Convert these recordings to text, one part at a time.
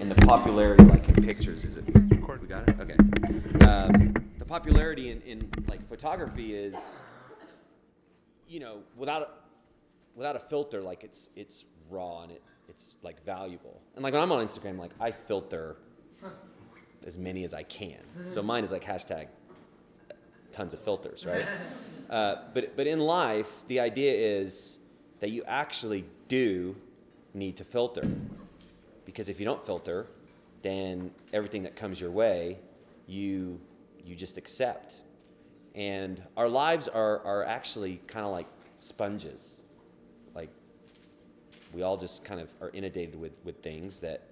and the popularity, like in pictures, is it? We got it. Okay. Um, the popularity in, in like photography is, you know, without a, without a filter, like it's it's raw and it it's like valuable. And like when I'm on Instagram, like I filter as many as I can. So mine is like hashtag tons of filters, right? Uh, but but in life, the idea is that you actually do need to filter, because if you don't filter, then everything that comes your way, you you just accept. And our lives are are actually kind of like sponges, like we all just kind of are inundated with with things that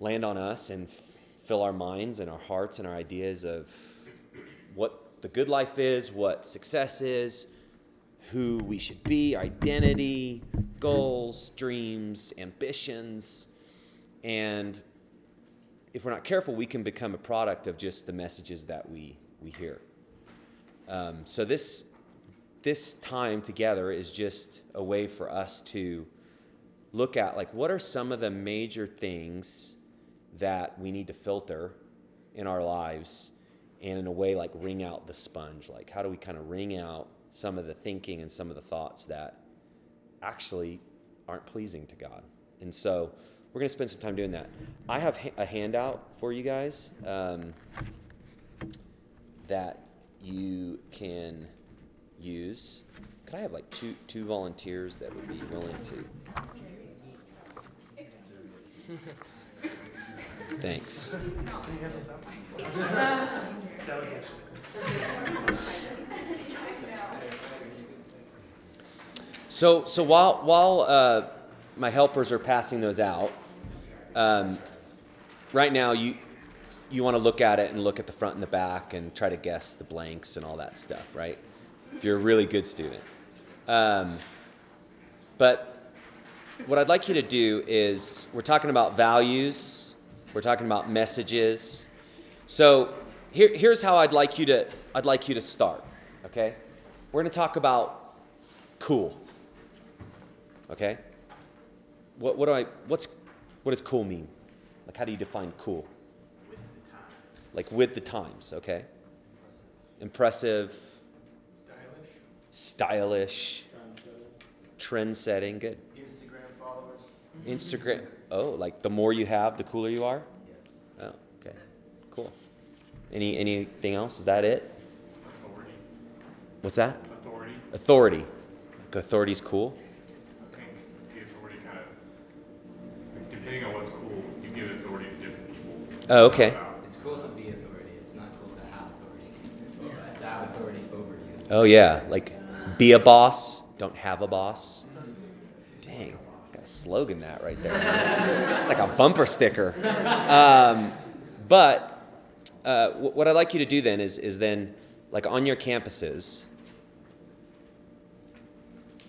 land on us and f- fill our minds and our hearts and our ideas of what the good life is, what success is, who we should be, identity, goals, dreams, ambitions. And if we're not careful, we can become a product of just the messages that we, we hear. Um, so this, this time together is just a way for us to look at like what are some of the major things that we need to filter in our lives and in a way like wring out the sponge like how do we kind of wring out some of the thinking and some of the thoughts that actually aren't pleasing to god and so we're going to spend some time doing that. I have a handout for you guys um, that you can use. Could i have like two two volunteers that would be willing to? Thanks. So, so while while uh, my helpers are passing those out, um, right now you you want to look at it and look at the front and the back and try to guess the blanks and all that stuff, right? If you're a really good student. Um, but what I'd like you to do is we're talking about values, we're talking about messages. So here, here's how I'd like you to I'd like you to start. Okay, we're going to talk about cool. Okay, what what do I what's what does cool mean? Like how do you define cool? with the times. Like with the times. Okay, impressive, Stylish. stylish, trend setting. Good. Instagram followers. Instagram. Oh, like the more you have, the cooler you are. Yes. Oh, okay, cool. Any anything else? Is that it? Authority. What's that? Authority. Authority. Like authority's cool. I think the authority kind of, depending on what's cool, you give authority to different people. Oh, okay. It's cool to be authority. It's not cool to have authority. To have authority over you. Oh yeah, like be a boss, don't have a boss. Dang, got a slogan that right there. it's like a bumper sticker. Um, but uh, what I'd like you to do then is is then like on your campuses,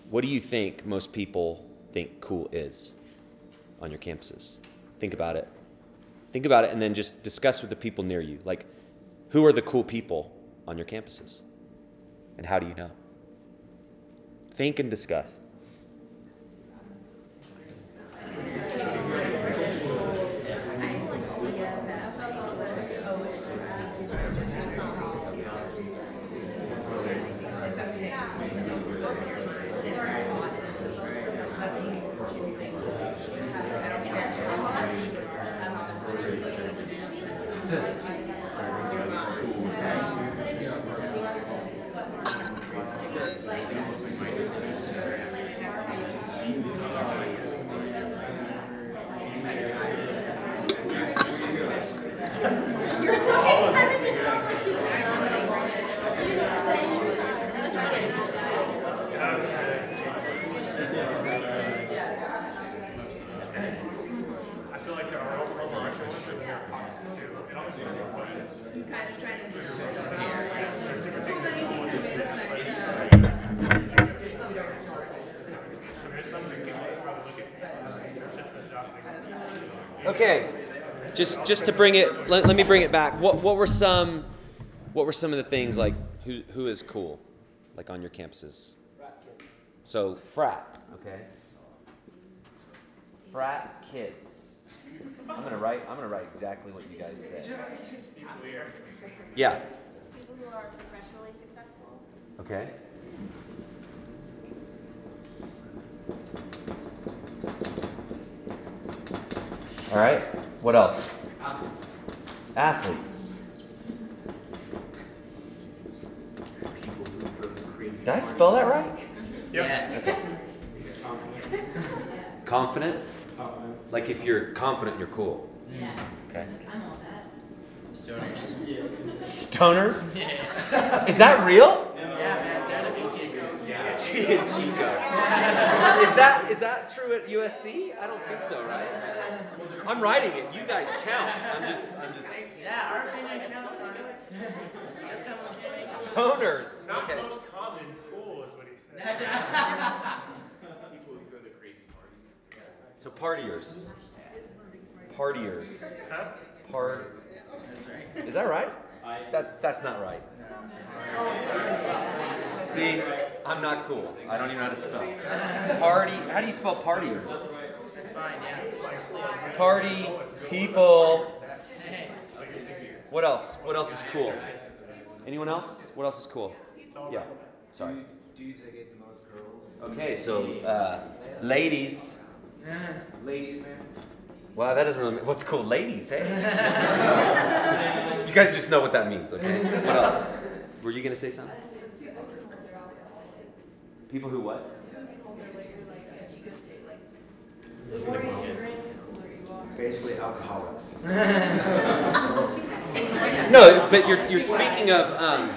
what do you think most people think cool is on your campuses? Think about it. Think about it, and then just discuss with the people near you. Like, who are the cool people on your campuses? And how do you know? Think and discuss. I feel like there are overarching sugar pockets too. It always makes me questions. kind of trying to do like, cool that you think you made us nice. There's some that people probably look at chips and adopting. Okay, just to bring it, let, let me bring it back. What what were some, what were some of the things like who who is cool, like on your campuses? So frat, okay. Frat kids. I'm gonna write. I'm gonna write exactly what you guys said. Yeah. People who are professionally successful. Okay. All right. What else? Athletes. Athletes. People who are from crazy. Did I spell that right? Yes. Confident. Confidence. Like if you're confident, you're cool. Yeah, Okay. I'm. Stoners. Stoners. Yeah. Is that real? Yeah, man, they're the big kids. Chico. Is that is that true at USC? I don't think so, right? I'm writing it. You guys count. I'm just I'm just Yeah, our opinion counts on it. Just tell stoners. Not Okay. most common, cool is what he said. People who throw the crazy parties. So partiers. Partiers. Huh? Part. That's right. Is that right? That that's not right. See, I'm not cool. I don't even know how to spell. Party. How do you spell partiers? That's fine, yeah. Party people. What else? What else is cool? Anyone else? What else is cool? Yeah. Sorry. Dudes that get the most girls. Okay, so uh, ladies. Ladies, man. Wow, that doesn't really. What's cool, ladies? Hey. you guys just know what that means, okay? What else? Were you gonna say something? People who what? Those are the big kids. Basically alcoholics. No, but you're you're speaking of um,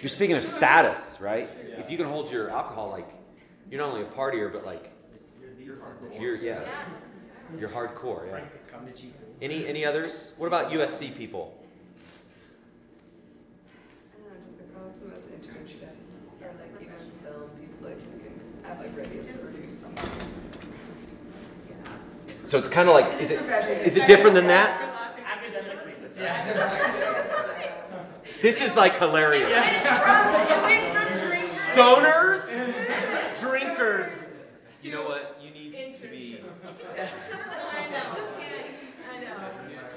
you're speaking of status, right? If you can hold your alcohol, like you're not only a partier, but like you're yeah, you're hardcore. Yeah. Any any others? What about USC people? I don't know, just like, oh, it's the most internships, or like even film, people like who can have like radio produce something. So it's kind of like is it is it different than that? This is like hilarious. Stoners, drinkers. You know what? You need to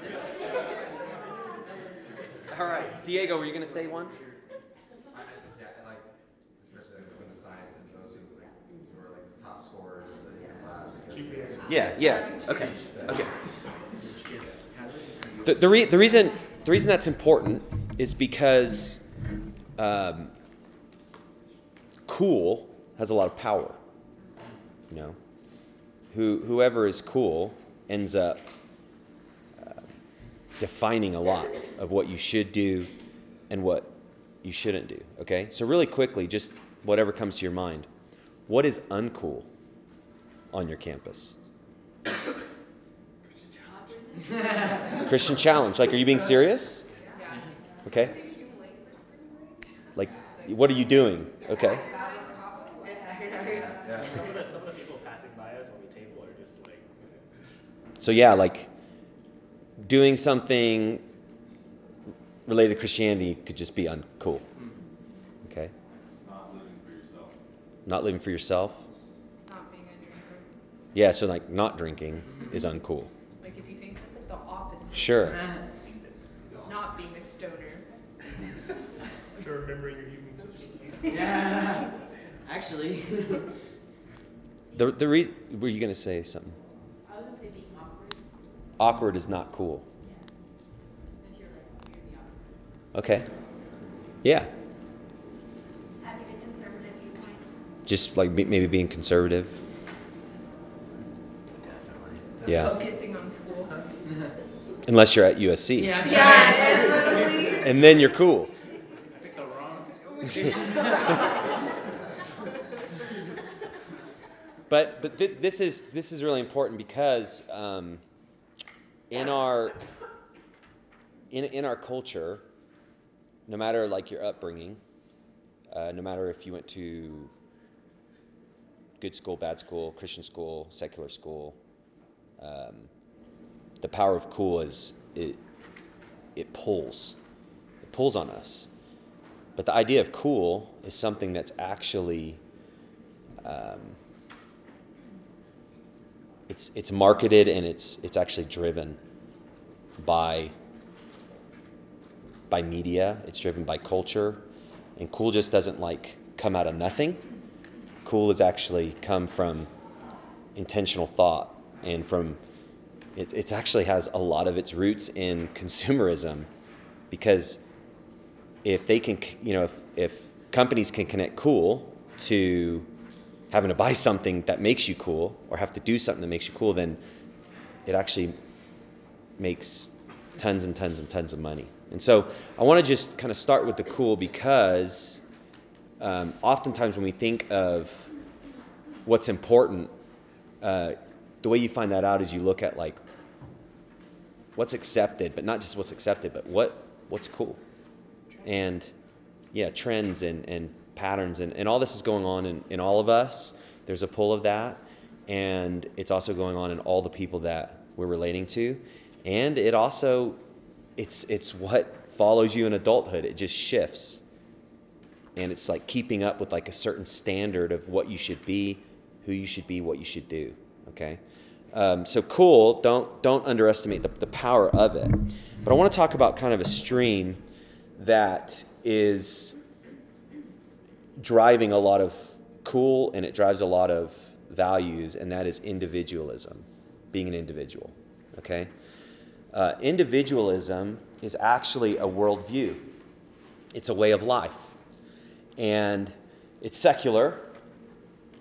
be. All right, Diego, were you gonna say one? I, I, yeah, like, especially like within the sciences, those who like, who are like the top scorers in their class. Yeah, yeah. Okay, okay. The, the, re- the reason the reason that's important is because um, cool has a lot of power. You know, who whoever is cool ends up uh, defining a lot of what you should do and what you shouldn't do. Okay, so really quickly, just whatever comes to your mind. What is uncool on your campus? Christian challenge. Like, are you being serious? Okay. Like, what are you doing? Okay. Some of the, some of the people passing by us on the table are just like, So yeah, like doing something related to Christianity could just be uncool. Mm-hmm. Okay. Not living for yourself. Not living for yourself. Not being a drinker. Yeah. So like not drinking is mm-hmm. uncool. Like if you think just like the opposite. Sure. Uh, not being a stoner. so remembering your evenings. Yeah. Actually. The the re- were you gonna say something? I was gonna say being awkward, Awkward is not cool. if you're like weirdly awkward. Okay. Yeah. Having a conservative viewpoint. Just like be- maybe being conservative. Yeah. Focusing on school. Unless you're at USC. Yeah, that's Yeah, And then you're cool. I picked the wrong school. But but th- this is this is really important because um, in our in in our culture, no matter like your upbringing, uh, no matter if you went to good school, bad school, Christian school, secular school, um, the power of cool is it it pulls it pulls on us. But the idea of cool is something that's actually um, it's it's marketed and it's it's actually driven by by media. It's driven by culture, and cool just doesn't like come out of nothing. Cool has actually come from intentional thought and from it, it actually has a lot of its roots in consumerism because if they can you know if, if companies can connect cool to having to buy something that makes you cool or have to do something that makes you cool then it actually makes tons and tons and tons of money. And so i want to just kind of start with the cool because um, oftentimes when we think of what's important uh, the way you find that out is you look at like what's accepted but not just what's accepted but what what's cool. And yeah trends and, and patterns and, and all this is going on in, in all of us. There's a pull of that and it's also going on in all the people that we're relating to. And it also it's it's what follows you in adulthood. It just shifts. And it's like keeping up with like a certain standard of what you should be who you should be what you should do okay? Um, so cool don't don't underestimate the, the power of it. But i want to talk about kind of a stream that is driving a lot of cool and it drives a lot of values and that is individualism being an individual okay? Uh, individualism is actually a worldview. It's a way of life. And it's secular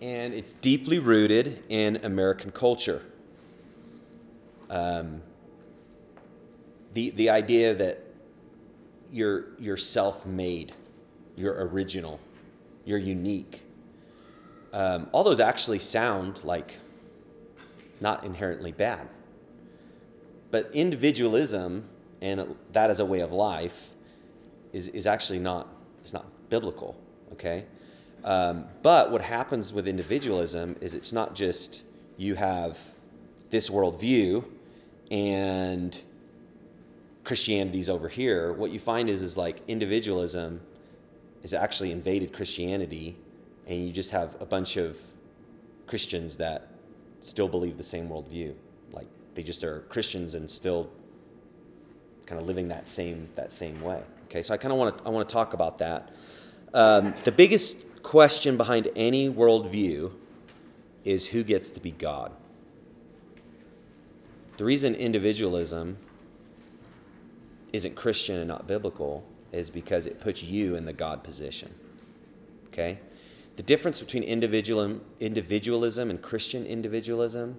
and it's deeply rooted in american culture. Um, the, the idea that you're, you're self-made you're original you're unique. Um, all those actually sound like not inherently bad. But individualism and that as a way of life is, is actually not it's not biblical okay? Um, but what happens with individualism is it's not just you have this worldview and Christianity's over here. What you find is is like individualism is actually invaded Christianity, and you just have a bunch of Christians that still believe the same worldview. Like they just are Christians and still kind of living that same that same way. Okay, so I kind of want to I want to talk about that. Um, the biggest question behind any worldview is who gets to be God. The reason individualism isn't Christian and not biblical is because it puts you in the God position. Okay? The difference between individual, individualism and Christian individualism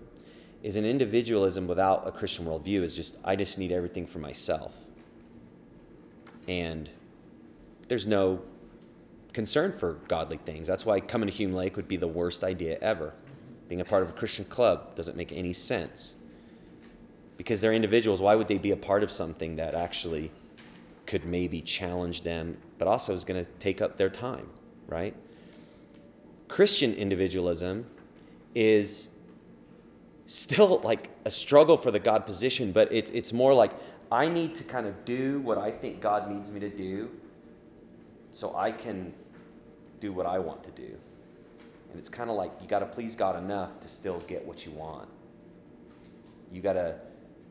is an individualism without a Christian worldview is just, I just need everything for myself. And there's no concern for godly things. That's why coming to Hume Lake would be the worst idea ever. Being a part of a Christian club doesn't make any sense. Because they're individuals, why would they be a part of something that actually could maybe challenge them, but also is going to take up their time, right? Christian individualism is still like a struggle for the God position, but it's, it's more like I need to kind of do what I think God needs me to do so I can do what I want to do. And it's kind of like you got to please God enough to still get what you want. You got to,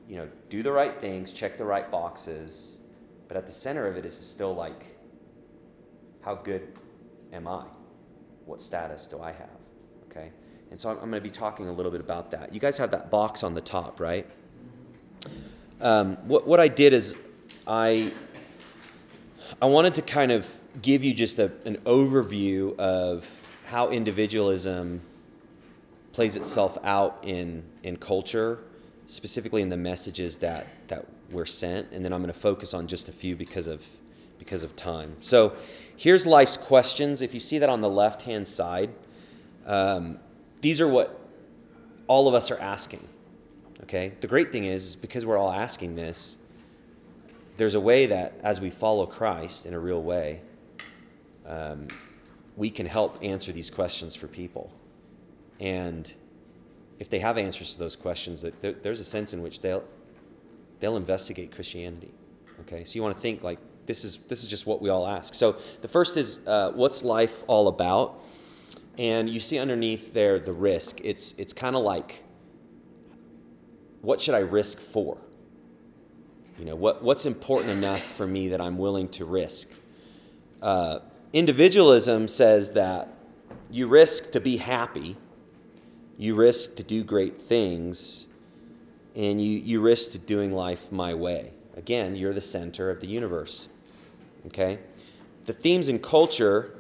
you know, do the right things, check the right boxes, but at the center of it is still like, how good am I? What status do I have? Okay? And so I'm, I'm going to be talking a little bit about that. You guys have that box on the top, right? Um, what, what I did is I, I wanted to kind of give you just a, an overview of how individualism plays itself out in, in culture, specifically in the messages that, that we're sent. And then I'm going to focus on just a few because of, because of time. So here's life's questions. If you see that on the left hand side, um, these are what all of us are asking. Okay? The great thing is, because we're all asking this, there's a way that as we follow Christ in a real way, um, we can help answer these questions for people. And if they have answers to those questions, that there's a sense in which they'll they'll investigate Christianity. Okay, so you want to think like this is this is just what we all ask. So the first is uh, what's life all about, and you see underneath there the risk. It's it's kind of like what should I risk for? You know, what, what's important enough for me that I'm willing to risk? Uh, individualism says that you risk to be happy, you risk to do great things, and you, you risk doing life my way. Again, you're the center of the universe. Okay? The themes in culture,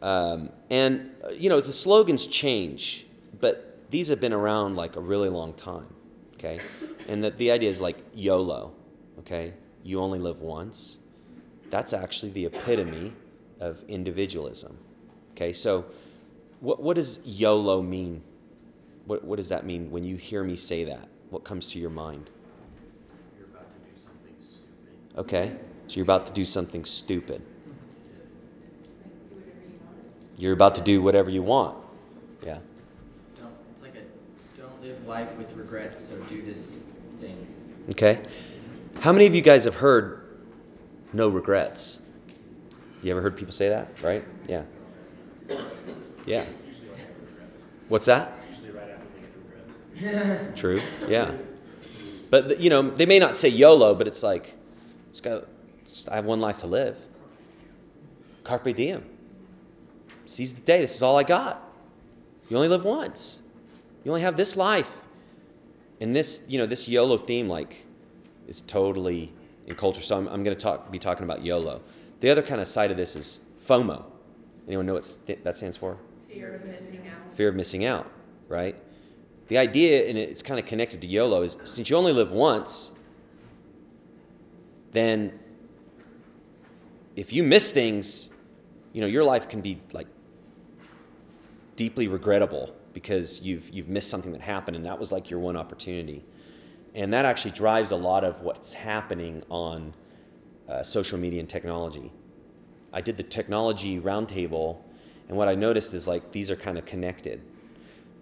um, and, you know, the slogans change, but these have been around like a really long time. Okay? And the, the idea is like YOLO. Okay? You only live once. That's actually the epitome of individualism. Okay? So, what, what does YOLO mean? What, what does that mean when you hear me say that? What comes to your mind? You're about to do something stupid. Okay? So you're about to do something stupid. You're about to do whatever you want. Yeah. Don't, it's like a, don't live life with regrets, so do this thing. Okay? How many of you guys have heard no regrets? You ever heard people say that, right? Yeah. Yeah. What's that? True. Yeah. But you know, they may not say YOLO, but it's like, just got, just, I have one life to live. Carpe diem. Seize the day. This is all I got. You only live once. You only have this life. And this, you know, this YOLO theme, like, is totally in culture. So I'm, I'm going to talk, be talking about YOLO. The other kind of side of this is FOMO. Anyone know what st- that stands for? Fear of missing out. fear of missing out, right? The idea, and it's kind of connected to YOLO, is since you only live once, then if you miss things, you know, your life can be like deeply regrettable because you've you've missed something that happened and that was like your one opportunity. And that actually drives a lot of what's happening on uh, social media and technology. I did the technology roundtable, and what I noticed is like these are kind of connected.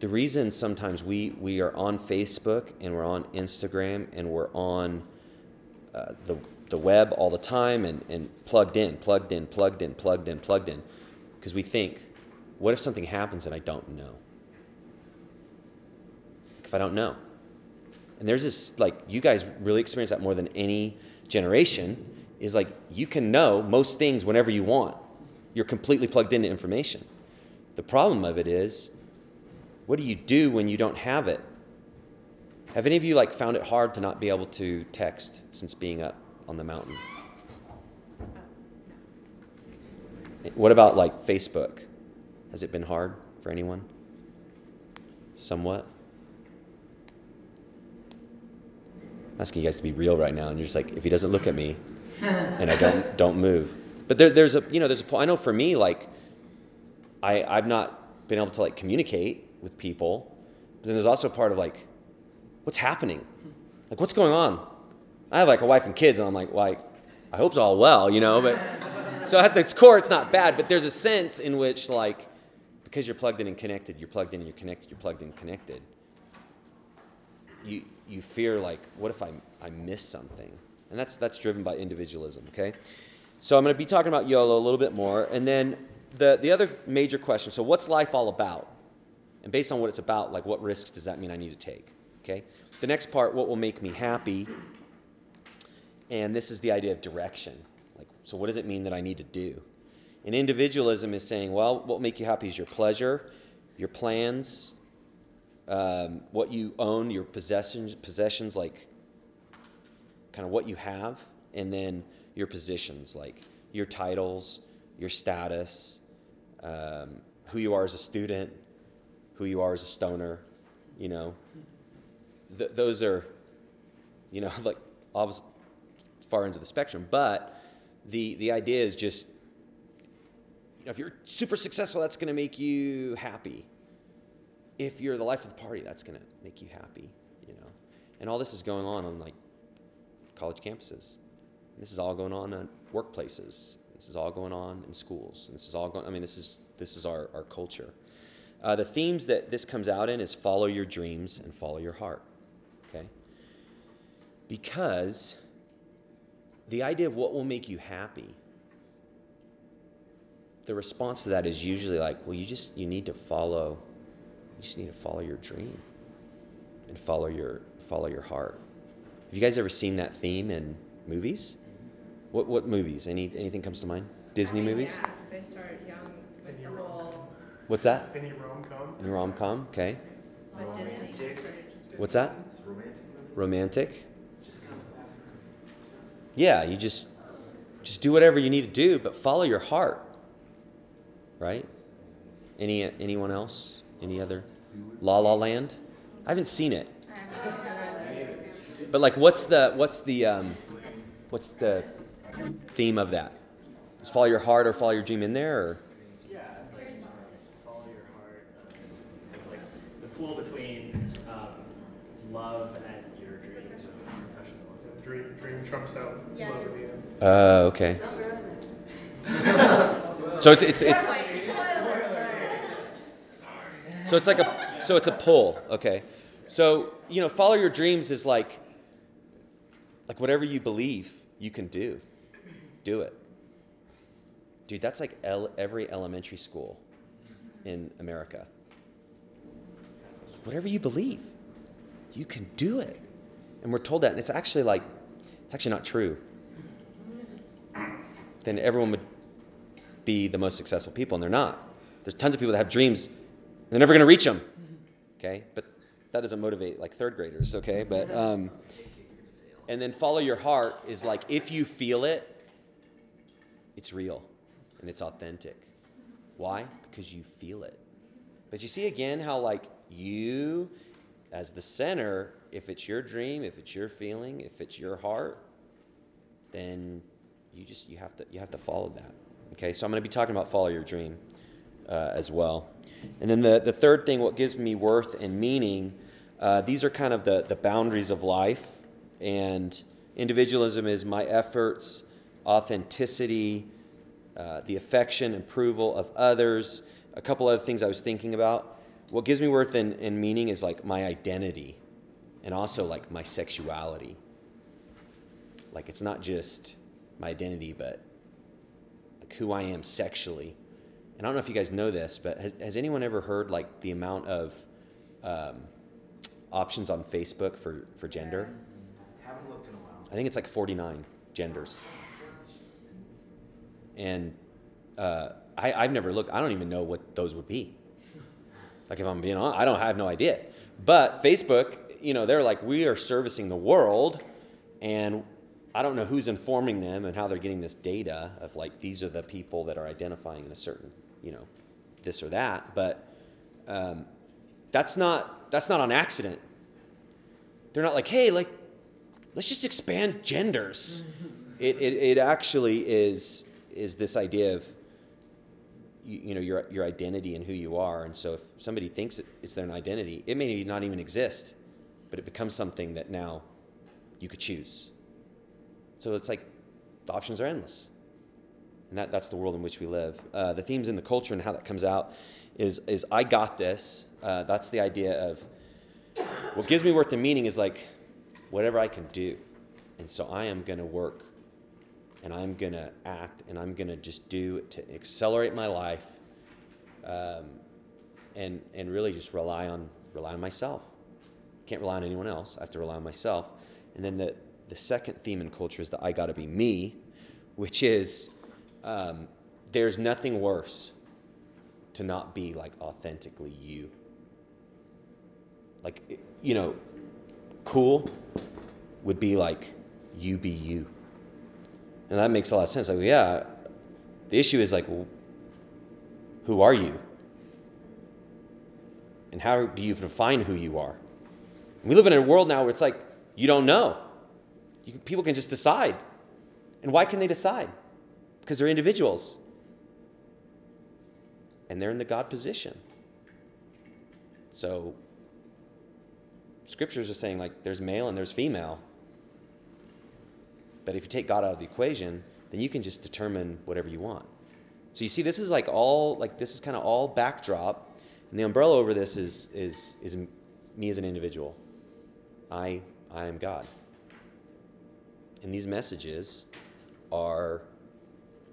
The reason sometimes we we are on Facebook and we're on Instagram and we're on uh, the the web all the time and, and plugged in, plugged in, plugged in, plugged in, plugged in, because we think, what if something happens and I don't know? If I don't know, and there's this like you guys really experience that more than any generation is like you can know most things whenever you want. You're completely plugged into information. The problem of it is what do you do when you don't have it? Have any of you like found it hard to not be able to text since being up on the mountain? What about like facebook? Has it been hard for anyone? Somewhat? I'm asking you guys to be real right now, and you're just like, if he doesn't look at me, and I don't don't move. But there, there's a you know there's a point. I know for me like, I I've not been able to like communicate with people, but then there's also part of like, what's happening, like what's going on. I have like a wife and kids, and I'm like, like, I hope it's all well, you know. But so at its core, it's not bad. But there's a sense in which like, because you're plugged in and connected, you're plugged in and you're connected, you're plugged in and connected you you fear like what if I I miss something, and that's that's driven by individualism. Okay, so I'm going to be talking about YOLO a little bit more, and then the the other major question. So what's life all about? And based on what it's about, like what risks does that mean I need to take? Okay, the next part, what will make me happy, and this is the idea of direction. Like, so what does it mean that I need to do? And individualism is saying, well, what will make you happy is your pleasure, your plans, um, what you own, your possessions, possessions like kind of what you have, and then your positions, like your titles, your status, um, who you are as a student, who you are as a stoner, you know. Th- those are, you know, like obviously far ends of the spectrum, but the the idea is just, you know, if you're super successful, that's going to make you happy if you're the life of the party, that's going to make you happy, you know. And all this is going on on like college campuses. This is all going on at workplaces. This is all going on in schools. This is all going. I mean, this is this is our our culture. Uh, the themes that this comes out in is follow your dreams and follow your heart. Okay. Because the idea of what will make you happy the response to that is usually like well you just you need to follow you just need to follow your dream and follow your follow your heart. Have you guys ever seen that theme in movies? What what movies? Any anything comes to mind? Disney I mean, movies? Yeah, they started young with the whole, What's that? Any rom-com? Any rom com? Okay. but Disney. What's that? It's romantic movie. Romantic. Yeah, you just just do whatever you need to do, but follow your heart. Right? Any anyone else? Any other? La La Land. I haven't seen it, but like, what's the what's the um, what's the theme of that? Is follow your heart or follow your dream in there? Or? Yeah, it's like follow your heart. Um, like the pool between um, love and your dreams. Dream, dream trumps out Yeah. love at the end. Uh, okay. So it's it's it's so it's like a so it's a pull. Okay. So you know, follow your dreams is like like whatever you believe you can do, do it. Dude, that's like el- every elementary school in America. Whatever you believe, you can do it, and we're told that, and it's actually like it's actually not true then everyone would be the most successful people, and they're not. There's tons of people that have dreams, they're never going to reach them. Okay, but that doesn't motivate like third graders. Okay, but um, and then follow your heart is like if you feel it, it's real and it's authentic. Why? Because you feel it. But you see again how like you, as the center, if it's your dream, if it's your feeling, if it's your heart, then you just you have to you have to follow that. Okay so i'm going to be talking about follow your dream uh, as well. And then the, the third thing what gives me worth and meaning uh, these are kind of the, the boundaries of life. And individualism is my efforts authenticity uh, the affection approval of others. A couple other things i was thinking about what gives me worth and, and meaning is like my identity and also like my sexuality like it's not just my identity, but like who I am sexually. And I don't know if you guys know this, but has, has anyone ever heard like the amount of um, options on Facebook for, for gender? Haven't looked in a while. I think it's like 49 genders. And uh, I, I've never looked, I don't even know what those would be. Like if I'm being honest, I don't I have no idea. But Facebook, you know, they're like, we are servicing the world and I don't know who's informing them and how they're getting this data of like these are the people that are identifying in a certain, you know, this or that. But um, that's not that's not on accident. They're not like, hey, like, let's just expand genders. It, it, it actually is is this idea of you, you know your your identity and who you are. And so if somebody thinks it's their identity, it may not even exist, but it becomes something that now you could choose. So it's like the options are endless. And that, that's the world in which we live. Uh, the themes in the culture and how that comes out is, is I got this. Uh, that's the idea of what gives me worth and meaning is like whatever I can do. And so I am going to work and I'm going to act and I'm going to just do to accelerate my life um, and, and really just rely on, rely on myself. Can't rely on anyone else. I have to rely on myself. And then the, the second theme in culture is that I got to be me, which is um, there's nothing worse to not be like authentically you. Like, you know, cool would be like you be you. And that makes a lot of sense. Like, yeah, the issue is like, who are you? And how do you define who you are? We live in a world now where it's like, you don't know. You, people can just decide. And why can they decide? Because they're individuals. And they're in the God position. So, scriptures are saying, like, there's male and there's female. But if you take God out of the equation, then you can just determine whatever you want. So you see, this is like all like this is kind of all backdrop, and the umbrella over this is is is me as an individual. I I am God. And these messages are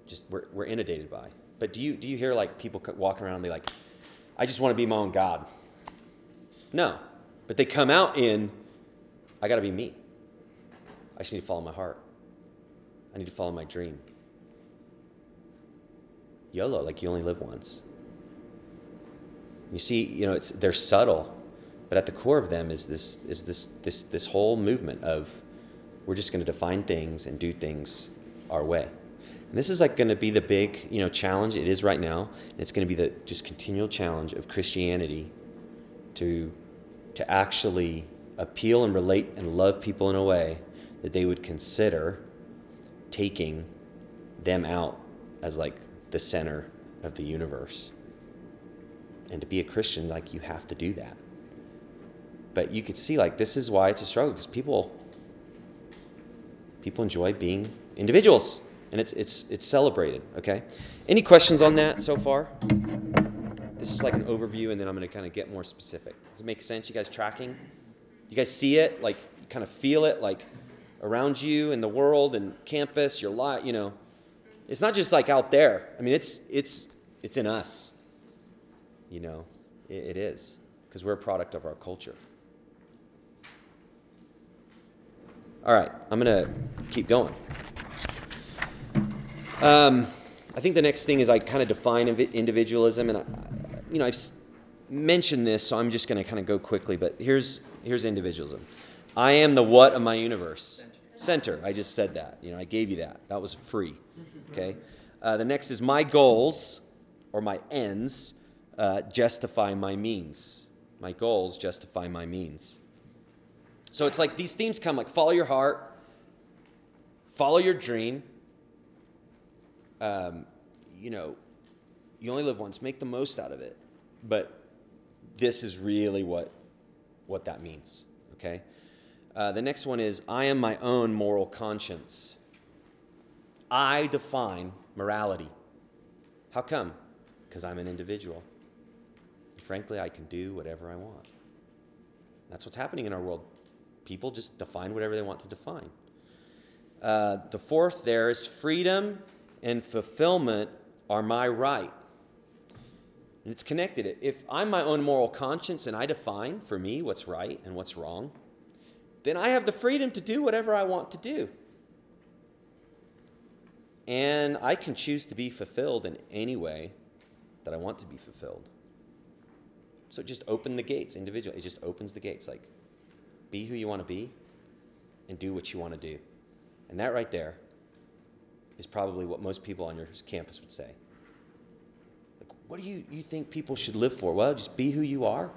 just we're, we're inundated by. But do you do you hear like people walking around and be like, I just want to be my own God? No, but they come out in I got to be me. I just need to follow my heart. I need to follow my dream. YOLO, like you only live once. You see, you know, it's they're subtle, but at the core of them is this is this this this whole movement of we're just going to define things and do things our way. And this is like going to be the big, you know, challenge it is right now, and it's going to be the just continual challenge of Christianity to to actually appeal and relate and love people in a way that they would consider taking them out as like the center of the universe. And to be a Christian, like you have to do that. But you could see like this is why it's a struggle because people people enjoy being individuals and it's it's it's celebrated, okay? Any questions on that so far? This is like an overview and then I'm going to kind of get more specific. Does it make sense? You guys tracking? You guys see it? Like you kind of feel it like around you in the world and campus, your life, you know. It's not just like out there. I mean, it's it's it's in us. You know, it, it is because we're a product of our culture. All right, I'm gonna keep going. Um, I think the next thing is I kind of define individualism, and I, you know I've mentioned this, so I'm just gonna kind of go quickly. But here's here's individualism. I am the what of my universe. Center. I just said that. You know, I gave you that. That was free. Okay. Uh, the next is my goals or my ends uh, justify my means. My goals justify my means. So it's like these themes come like follow your heart, follow your dream. Um, you know, you only live once. Make the most out of it. But this is really what what that means. Okay. Uh, the next one is I am my own moral conscience. I define morality. How come? Because I'm an individual. Frankly, I can do whatever I want. That's what's happening in our world. People just define whatever they want to define. Uh, the fourth there is freedom and fulfillment are my right. And it's connected. If I'm my own moral conscience and I define for me what's right and what's wrong, then I have the freedom to do whatever I want to do. And I can choose to be fulfilled in any way that I want to be fulfilled. So just open the gates individually. It just opens the gates. Like, be who you want to be and do what you want to do. And that right there is probably what most people on your campus would say. Like, what do you, you think people should live for? Well, just be who you are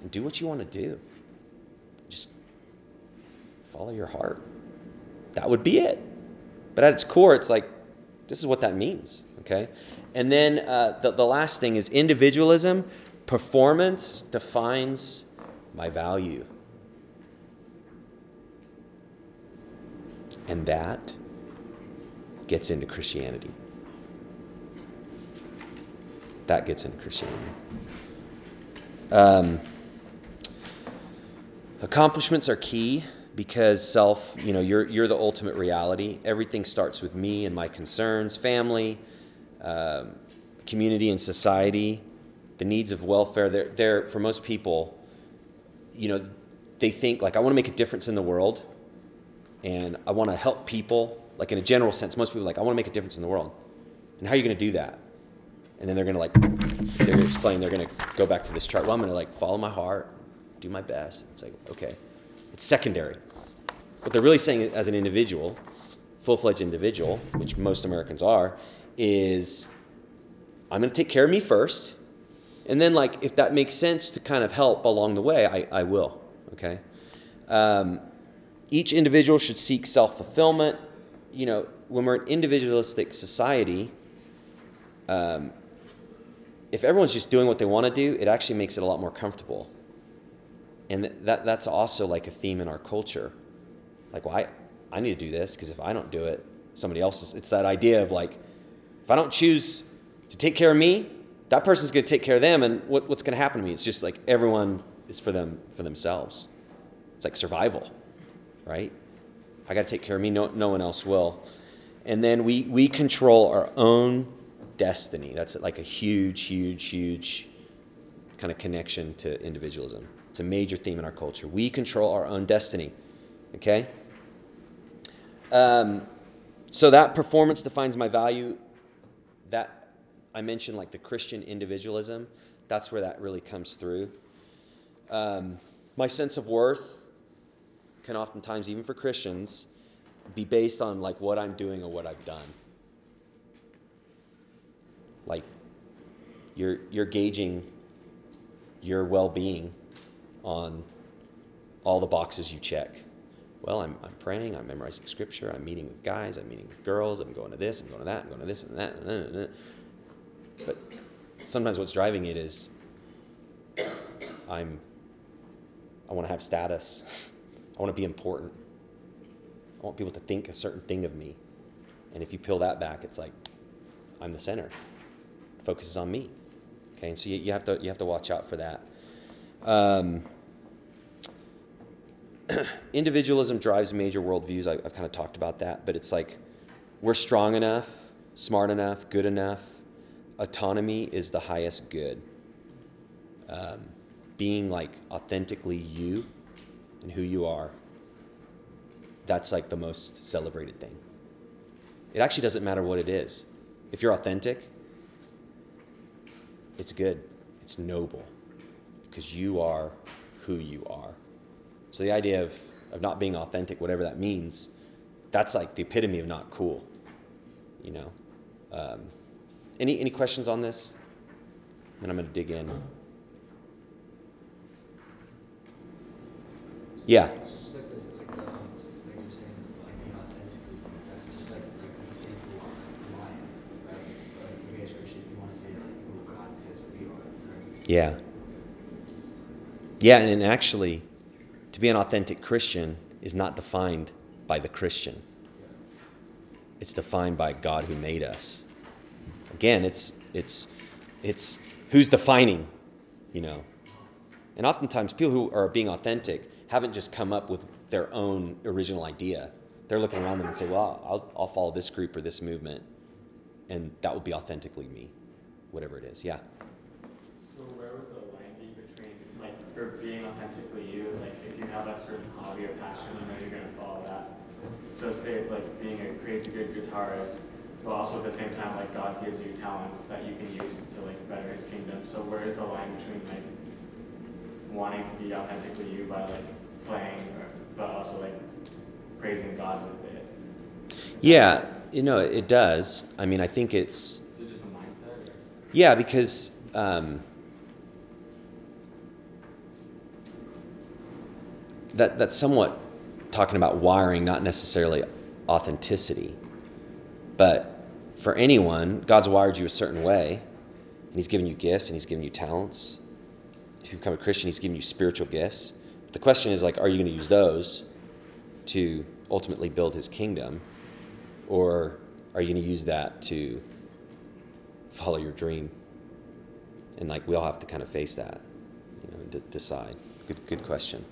and do what you want to do. Just follow your heart. That would be it. But at its core, it's like, this is what that means, okay? And then uh, the, the last thing is individualism. Performance defines my value. And that gets into Christianity. That gets into Christianity. Um, accomplishments are key because self, you know, you're, you're the ultimate reality. Everything starts with me and my concerns, family, um, community, and society. The needs of welfare, they're, they're, for most people, you know, they think, like, I want to make a difference in the world and I want to help people. Like, in a general sense, most people like, I want to make a difference in the world. And how are you going to do that? And then they're going to, like, they're going to explain, they're going to go back to this chart. Well, I'm going to, like, follow my heart, do my best. It's like, okay. It's secondary. What they're really saying as an individual, full fledged individual, which most Americans are, is I'm going to take care of me first. And then, like, if that makes sense to kind of help along the way, I, I will. Okay? Um, each individual should seek self fulfillment. You know, when we're an individualistic society, um, if everyone's just doing what they want to do, it actually makes it a lot more comfortable and that that's also like a theme in our culture. Like well i, I need to do this because if i don't do it somebody else is it's that idea of like if i don't choose to take care of me that person's going to take care of them and what, what's going to happen to me? It's just like everyone is for them for themselves. It's like survival right? I got to take care of me. No, no one else will. And then we we control our own destiny. That's like a huge huge huge kind of connection to individualism it's a major theme in our culture. We control our own destiny. Okay? Um, so that performance defines my value. That I mentioned, like the Christian individualism, that's where that really comes through. Um, my sense of worth can oftentimes, even for Christians, be based on like what I'm doing or what I've done. Like you're you're gauging your well-being on all the boxes you check. Well, I'm, I'm praying, I'm memorizing scripture, I'm meeting with guys, I'm meeting with girls, I'm going to this, I'm going to that, I'm going to this and that. And that. But sometimes what's driving it is I'm I want to have status. I want to be important. I want people to think a certain thing of me. And if you peel that back, it's like I'm the center. The focus is on me. Okay, and so you, you have to you have to watch out for that. Um, individualism drives major worldviews. I, I've kind of talked about that, but it's like we're strong enough, smart enough, good enough. Autonomy is the highest good. Um, being like authentically you and who you are, that's like the most celebrated thing. It actually doesn't matter what it is. If you're authentic, it's good, it's noble, because you are who you are. So the idea of, of not being authentic, whatever that means, that's like the epitome of not cool. You know? Um, any, any questions on this? Then I'm going to dig in. Yeah. It's just like this, like the, this thing you're saying, like being authentic, that's just like, like me saying who I who I am, right? Like, maybe as Christian, you wanna say like who God says we are, right? Yeah. Yeah, and actually, to be an authentic Christian is not defined by the Christian. It's defined by God who made us. Again, it's it's it's who's defining, you know. And oftentimes people who are being authentic haven't just come up with their own original idea. They're looking around them and say, "Well, I'll, I'll follow this group or this movement, and that will be authentically me, whatever it is." Yeah. So where would the line be between, like, for being authentically you, like, you have a certain hobby or passion, I know you're gonna follow that. So say it's like being a crazy good guitarist, but also at the same time, like, God gives you talents that you can use to, like, better his kingdom. So where is the line between, like, wanting to be authentically you by, like, playing, or, but also, like, praising God with it? Yeah, you know, it does. I mean, I think it's Is it just a mindset, or? yeah because um, that that's somewhat talking about wiring, not necessarily authenticity. But for anyone, God's wired you a certain way, and He's given you gifts and He's given you talents. If you become a Christian, He's given you spiritual gifts. But The question is like, are you going to use those to ultimately build His kingdom, or are you going to use that to follow your dream? And like, we all have to kind of face that, you know, and d- decide. Good, good question.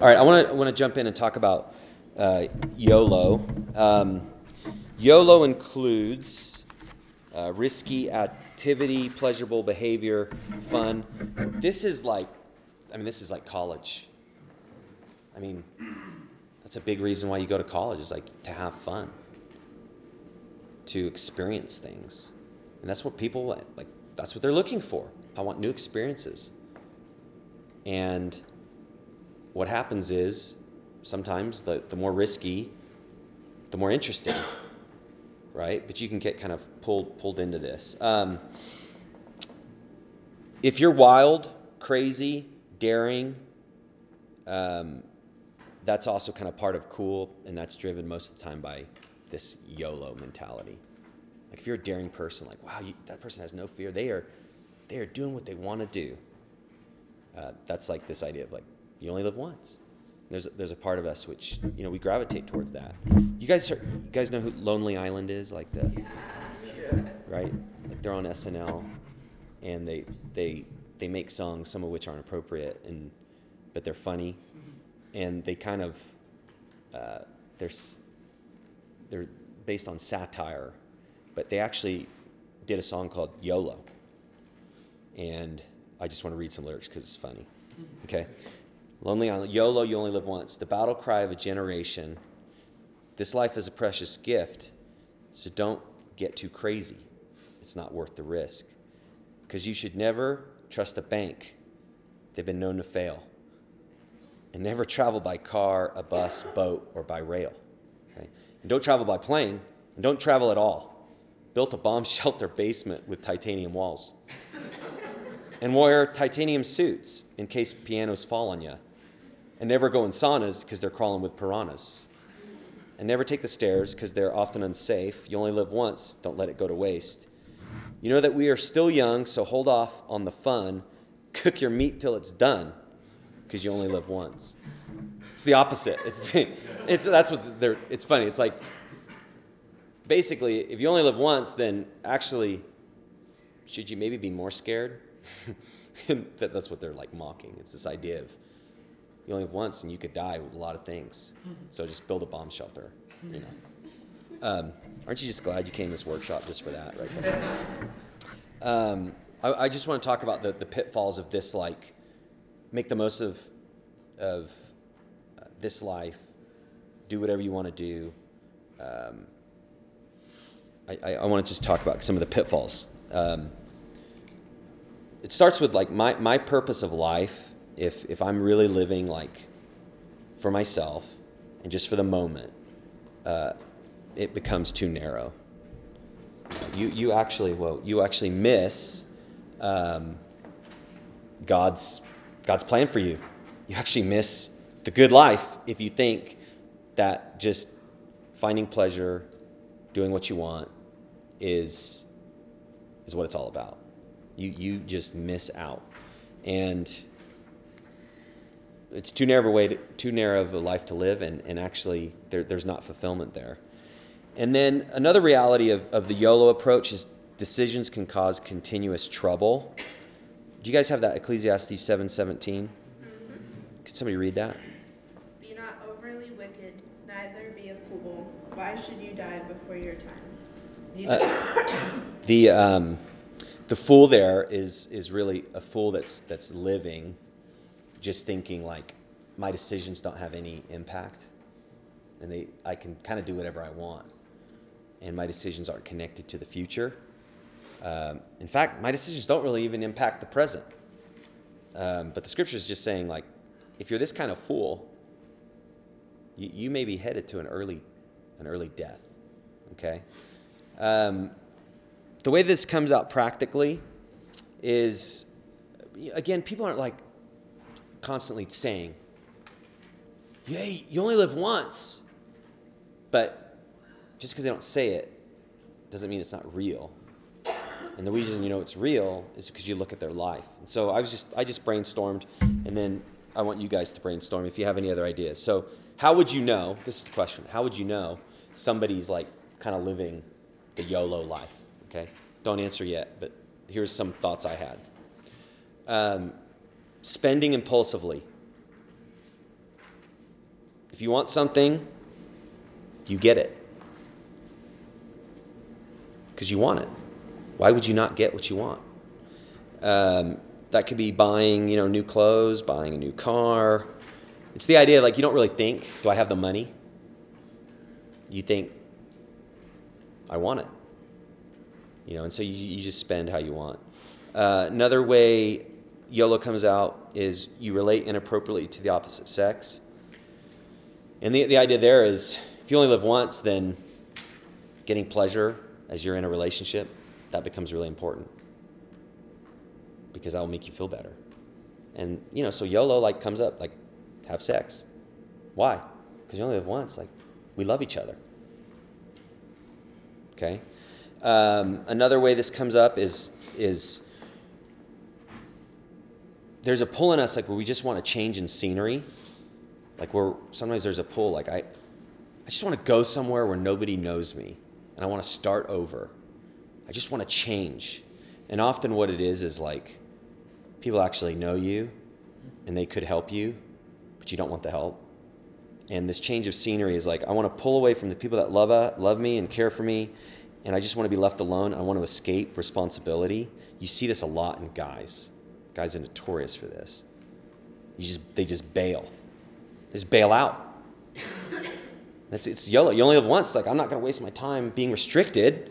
All right, I want to want to jump in and talk about uh, YOLO. Um, YOLO includes uh, risky activity, pleasurable behavior, fun. This is like, I mean, this is like college. I mean, that's a big reason why you go to college is like to have fun, to experience things, and that's what people like. That's what they're looking for. I want new experiences, and what happens is sometimes the, the more risky, the more interesting, right? But you can get kind of pulled pulled into this. Um, if you're wild, crazy, daring, um, that's also kind of part of cool, and that's driven most of the time by this YOLO mentality. Like if you're a daring person, like wow, you, that person has no fear. They are, they are doing what they want to do. Uh, that's like this idea of like you only live once. There's there's a part of us which you know we gravitate towards that. You guys are, you guys know who Lonely Island is, like the right? Like they're on SNL, and they they they make songs, some of which aren't appropriate, and but they're funny, and they kind of uh, they're they're based on satire, but they actually did a song called YOLO, and I just want to read some lyrics because it's funny. Okay, Lonely Island. YOLO, you only live once. The battle cry of a generation. This life is a precious gift, so don't get too crazy. It's not worth the risk. Because you should never trust a bank, they've been known to fail. And never travel by car, a bus, boat, or by rail. Okay? And don't travel by plane, and don't travel at all. Built a bomb shelter basement with titanium walls. And wear titanium suits in case pianos fall on you. And never go in saunas because they're crawling with piranhas. And never take the stairs because they're often unsafe. You only live once, don't let it go to waste. You know that we are still young, so hold off on the fun. Cook your meat till it's done because you only live once. It's the opposite. It's, the, it's that's what they're. It's funny. It's like basically, if you only live once, then actually, should you maybe be more scared? and that, that's what they're like mocking. It's this idea of you only have once and you could die with a lot of things. So just build a bomb shelter. You know. Um, aren't you just glad you came to this workshop just for that, right? Um, I, I just want to talk about the, the pitfalls of this, like make the most of of uh, this life, do whatever you want to do. Um, I, I, I want to just talk about some of the pitfalls. Um, it starts with like my, my purpose of life. If if I'm really living like for myself and just for the moment, uh, it becomes too narrow. You you actually well you actually miss um, God's God's plan for you. You actually miss the good life if you think that just finding pleasure, doing what you want, is is what it's all about. You you just miss out, and it's too narrow of a way to, too narrow of a life to live, and, and actually there, there's not fulfillment there. And then another reality of, of the YOLO approach is decisions can cause continuous trouble. Do you guys have that Ecclesiastes seven seventeen? Could somebody read that? Be not overly wicked, neither be a fool. Why should you die before your time? Uh, the um, the fool there is is really a fool that's that's living, just thinking like my decisions don't have any impact, and they I can kind of do whatever I want, and my decisions aren't connected to the future. Um, in fact, my decisions don't really even impact the present. Um, but the scripture is just saying like, if you're this kind of fool, you, you may be headed to an early an early death. Okay. Um, the way this comes out practically is, again, people aren't like constantly saying, "Yay, you only live once," but just because they don't say it doesn't mean it's not real. And the reason you know it's real is because you look at their life. And so I was just I just brainstormed, and then I want you guys to brainstorm if you have any other ideas. So how would you know? This is the question. How would you know somebody's like kind of living the YOLO life? Okay, don't answer yet, but here's some thoughts I had. Um, spending impulsively. If you want something, you get it because you want it. Why would you not get what you want? Um, that could be buying, you know, new clothes, buying a new car. It's the idea like you don't really think, do I have the money? You think, I want it. You know, and so you, you just spend how you want. Uh, another way YOLO comes out is you relate inappropriately to the opposite sex. And the, the idea there is if you only live once, then getting pleasure as you're in a relationship, that becomes really important because that will make you feel better. And, you know, so YOLO like comes up, like, have sex. Why? Because you only live once. Like, we love each other. Okay? Um, another way this comes up is is there's a pull in us like where we just want to change in scenery. Like where sometimes there's a pull like I I just want to go somewhere where nobody knows me and I want to start over. I just want to change. And often what it is is like people actually know you and they could help you, but you don't want the help. And this change of scenery is like I want to pull away from the people that love uh, love me and care for me and I just want to be left alone. I want to escape responsibility. You see this a lot in guys. Guys are notorious for this. You just they just bail. They just bail out. That's it's YOLO. You only live once. Like I'm not gonna waste my time being restricted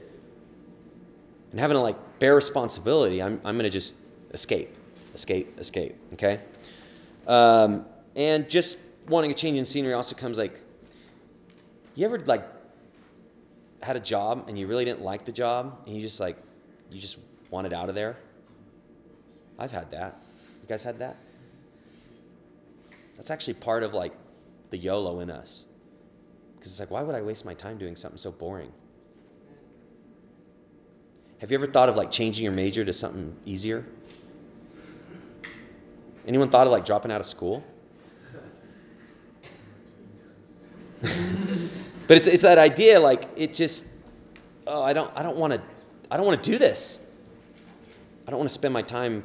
and having to like bear responsibility. I'm I'm gonna just escape, escape, escape. Okay. Um, and just wanting a change in scenery also comes like, you ever like had a job and you really didn't like the job and you just like you just wanted out of there? I've had that. You guys had that? That's actually part of like the yolo in us. Because it's like why would i waste my time doing something so boring? Have you ever thought of like changing your major to something easier? Anyone thought of like dropping out of school but it's, it's that idea like it just oh i don't i don't want to i don't want to do this. I don't want to spend my time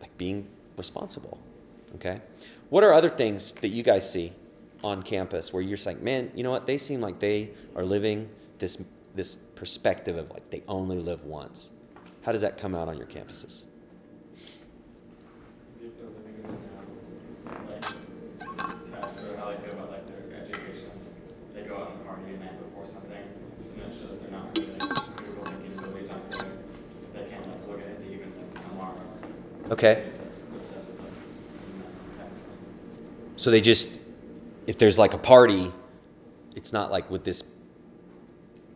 like being responsible okay? What are other things that you guys see on campus where you're just like man you know what? They seem like they are living this this perspective of like they only live once. How does that come out on your campuses If they're living in the now, like tests or how they feel about like their education, they go out and party the night before something, and it shows they're not really like critical thinking abilities aren't good. They can't like look ahead to even like tomorrow. okay They just like obsessive like, in that kind of- So they just, if there's like a party, it's not like would this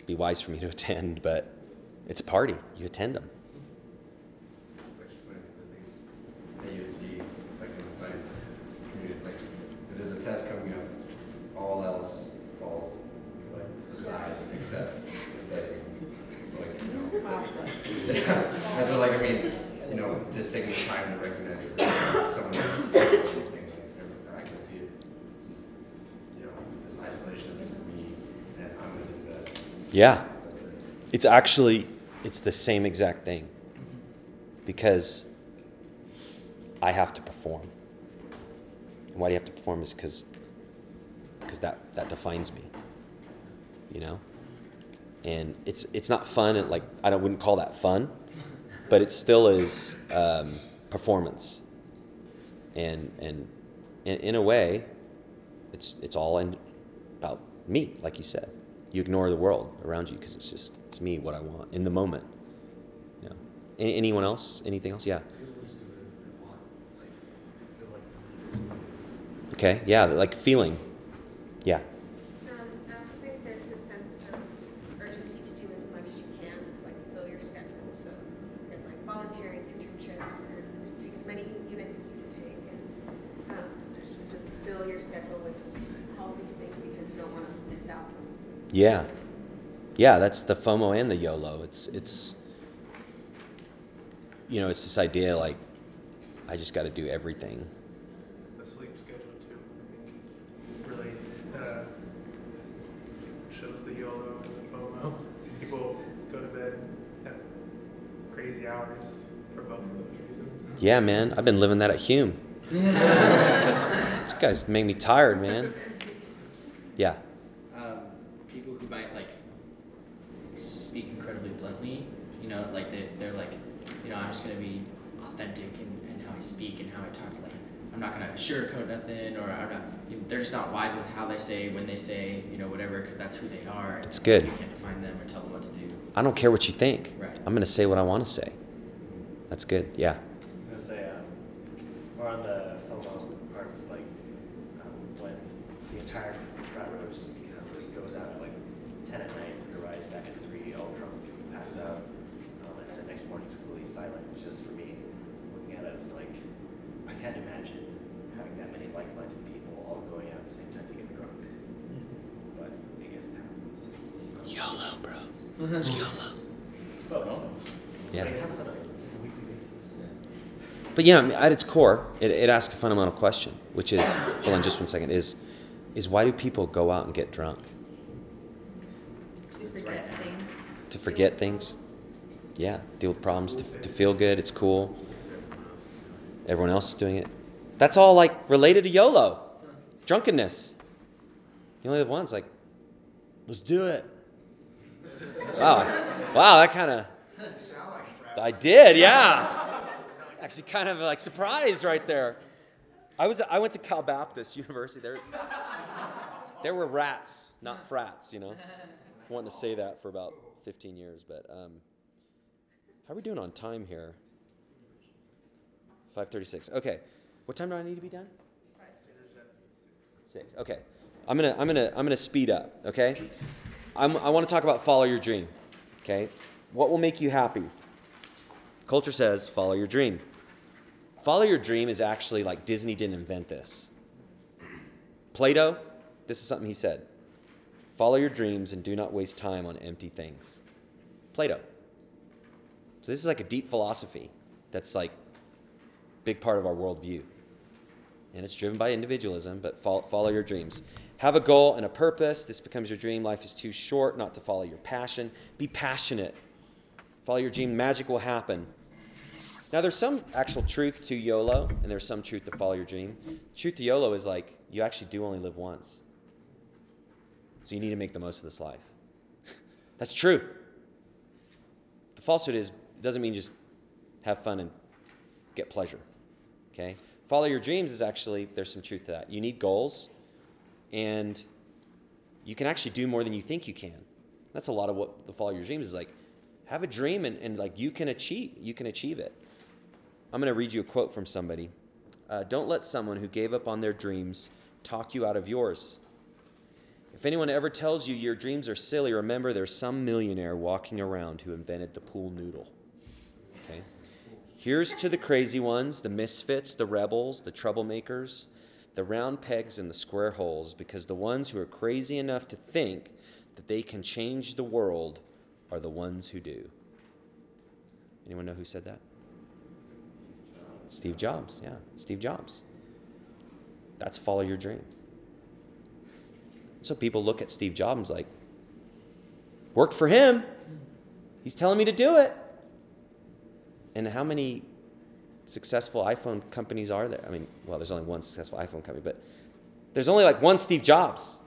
be wise for me to attend, but it's a party. You attend them. It's actually funny because I think that you see, like in the science community, it's like, if there's a test coming up, all else falls like to the side except the study. So like, you know. Wow. So like, I mean, you know, just taking the time to recognize if there's someone else doing anything, like, I can see it, just, you know, this isolation of just me, and I'm gonna do this. Yeah. It's actually, it's the same exact thing. Because I have to perform. And why do you have to perform is because because that, that defines me. You know? And it's it's not fun and like I don't wouldn't call that fun, but it still is um, performance. And and in, in a way, it's it's all in about me, like you said. You ignore the world around you because it's just it's me, what I want in the moment. Yeah. Any, anyone else? Anything else? Yeah. Okay. Yeah. Like feeling. Yeah. Um, I also think there's the sense of urgency to do as much as you can to like fill your schedule. So, and like volunteering internships and take as many units as you can take, and um, just to fill your schedule with all these things because you don't want to miss out on some. Yeah. Yeah, that's the FOMO and the YOLO. It's it's you know, it's this idea like I just got to do everything. the sleep schedule too. Really uh, shows the YOLO and the FOMO. People go to bed at crazy hours for both of those reasons. Yeah, man. I've been living that at Hume. These guys make me tired, man. Yeah. um, people who might like speak incredibly bluntly, you know, like they, they're like, you know, I'm just gonna be authentic in, in how I speak and how I talk. Like, I'm not gonna sugarcoat nothing, or I'm not. You know, they're just not wise with how they say, when they say, you know, whatever, because that's who they are. It's good. You can't define them or tell them what to do. I don't care what you think. Right. I'm going to say what I want to say. That's good. Yeah. I was gonna say, um, more on the FOMO part, like, um, when the entire frat row just, kind of just goes out at like ten at night, arrives back at three, all drunk, passed out, um, and then the next morning's completely silent, it's just for me, looking at it, it's like, I can't imagine having that many like-minded people all going out at the same time to get drunk, but I guess it happens. YOLO, bro. Oh, no, no. Yeah. It happens on a weekly basis. But yeah, at its core, it, it asks a fundamental question, which is, hold on just one second, is, is why do people go out and get drunk? To forget things. To forget things? Yeah, deal with problems, to, to feel good, it's cool. Everyone else is doing it. That's all like related to YOLO, drunkenness. You only live once, like, let's do it. Wow, wow, that kind of. I did, yeah. Actually, kind of like surprised right there. I was I went to Cal Baptist University. There, there were rats, not frats. You know, wanting to say that for about 15 years, but um, how are we doing on time here? 5:36. Okay, what time do I need to be done? Six. Okay, I'm gonna I'm gonna I'm gonna speed up. Okay, I'm, I want to talk about follow your dream. Okay, what will make you happy? Culture says follow your dream. Follow your dream is actually like Disney didn't invent this. Plato, this is something he said. Follow your dreams and do not waste time on empty things. Plato. So this is like a deep philosophy that's like big part of our worldview. And it's driven by individualism, but follow, follow your dreams. Have a goal and a purpose. This becomes your dream. Life is too short not to follow your passion. Be passionate. Follow your dream. Magic will happen. Now, there's some actual truth to YOLO, and there's some truth to follow your dream. Truth to YOLO is like you actually do only live once. So you need to make the most of this life. That's true. The falsehood is doesn't mean just have fun and get pleasure. Okay? Follow your dreams is actually there's some truth to that. You need goals and you can actually do more than you think you can. That's a lot of what the follow your dreams is like. Have a dream and, and like you can achieve you can achieve it. I'm going to read you a quote from somebody. Uh, Don't let someone who gave up on their dreams talk you out of yours. If anyone ever tells you your dreams are silly, remember there's some millionaire walking around who invented the pool noodle. Okay? Here's to the crazy ones, the misfits, the rebels, the troublemakers, the round pegs in the square holes, because the ones who are crazy enough to think that they can change the world are the ones who do. Anyone know who said that? Steve Jobs, yeah, Steve Jobs. That's follow your dream. So people look at Steve Jobs like, worked for him. He's telling me to do it. And how many successful iPhone companies are there? I mean, well, there's only one successful iPhone company, but there's only like one Steve Jobs.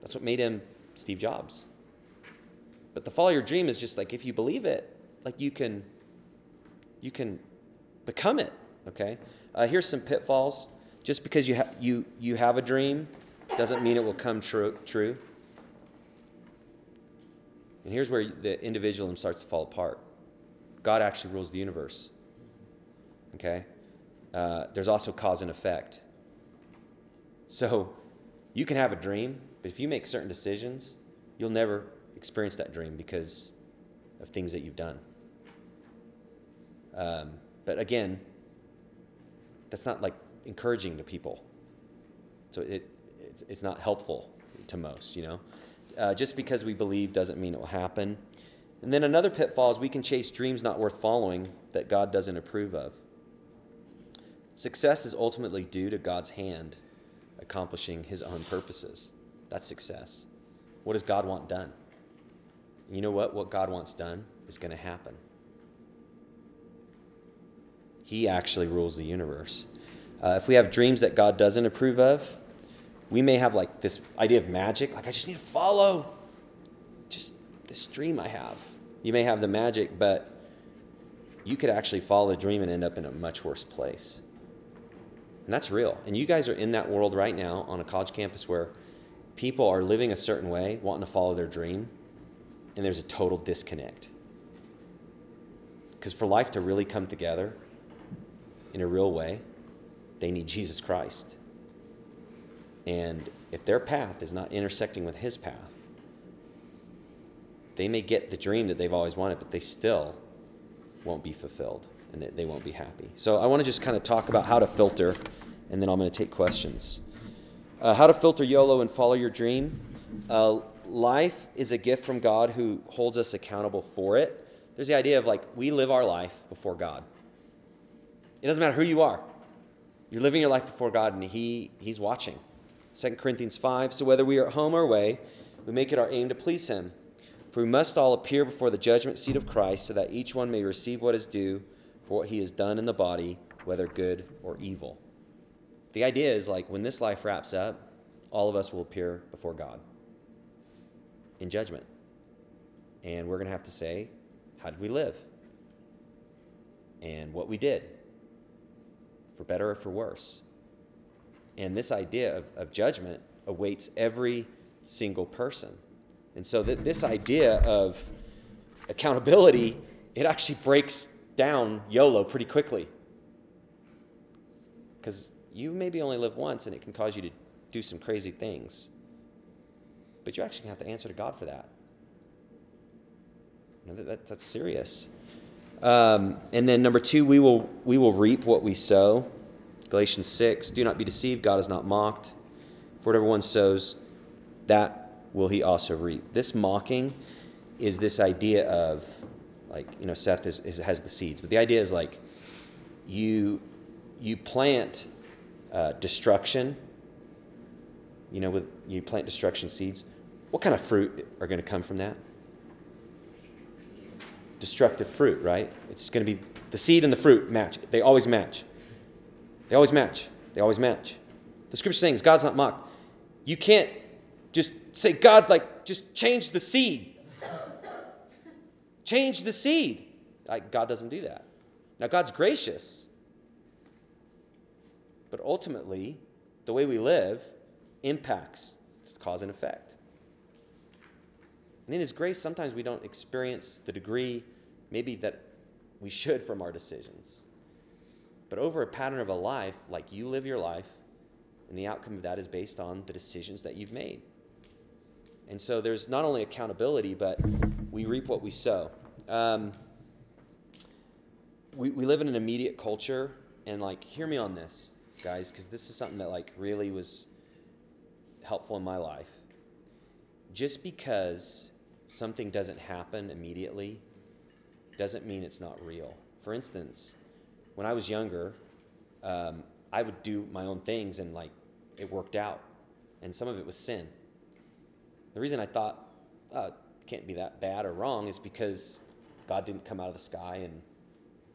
That's what made him Steve Jobs. But the follow your dream is just like if you believe it, like you can, you can become it. Okay. Uh, here's some pitfalls. Just because you ha- you you have a dream doesn't mean it will come true. True. And here's where the individualism starts to fall apart. God actually rules the universe. Okay? Uh, there's also cause and effect. So you can have a dream, but if you make certain decisions, you'll never experience that dream because of things that you've done. Um, but again, that's not like encouraging to people. So it, it's, it's not helpful to most, you know. Uh, just because we believe doesn't mean it will happen. And then another pitfall is we can chase dreams not worth following that God doesn't approve of. Success is ultimately due to God's hand accomplishing his own purposes. That's success. What does God want done? And you know what? What God wants done is going to happen. He actually rules the universe. Uh, if we have dreams that God doesn't approve of, we may have like this idea of magic, like I just need to follow just this dream I have. You may have the magic, but you could actually follow the dream and end up in a much worse place. And that's real. And you guys are in that world right now on a college campus where people are living a certain way, wanting to follow their dream, and there's a total disconnect. Because for life to really come together in a real way, they need Jesus Christ. And if their path is not intersecting with his path, they may get the dream that they've always wanted, but they still won't be fulfilled and they won't be happy. So I want to just kind of talk about how to filter, and then I'm going to take questions. Uh, how to filter YOLO and follow your dream. Uh, life is a gift from God who holds us accountable for it. There's the idea of like we live our life before God. It doesn't matter who you are. You're living your life before God, and He He's watching. 2 Corinthians 5 So whether we are at home or away, we make it our aim to please Him. For we must all appear before the judgment seat of Christ, so that each one may receive what is due for what he has done in the body, whether good or evil. The idea is like when this life wraps up, all of us will appear before God in judgment. And we're going to have to say, how did we live? And what we did, for better or for worse. And this idea of, of judgment awaits every single person. And so th- this idea of accountability, it actually breaks down YOLO pretty quickly. Because you maybe only live once and it can cause you to do some crazy things. But you actually have to answer to God for that. You know, that, that that's serious. Um, and then number two, we will, we will reap what we sow. Galatians 6 Do not be deceived, God is not mocked. For whatever one sows, that will he also reap. This mocking is this idea of, like, you know, Seth is, is, has the seeds, but the idea is like you, you plant uh, destruction, you know, with, you plant destruction seeds. What kind of fruit are going to come from that? Destructive fruit, right? It's going to be the seed and the fruit match. They always match. They always match. They always match. The scripture saying is God's not mocked. You can't just say, God, like, just change the seed. Change the seed. Like, God doesn't do that. Now, God's gracious. But ultimately, the way we live impacts cause and effect. And in His grace, sometimes we don't experience the degree, maybe that we should from our decisions. But over a pattern of a life, like you live your life, and the outcome of that is based on the decisions that you've made. And so there's not only accountability, but we reap what we sow. Um, we, we live in an immediate culture, and like, hear me on this, guys, because this is something that like really was helpful in my life. Just because something doesn't happen immediately doesn't mean it's not real. For instance, when I was younger, um, I would do my own things and like it worked out, and some of it was sin. The reason I thought it can't be that bad or wrong is because God didn't come out of the sky and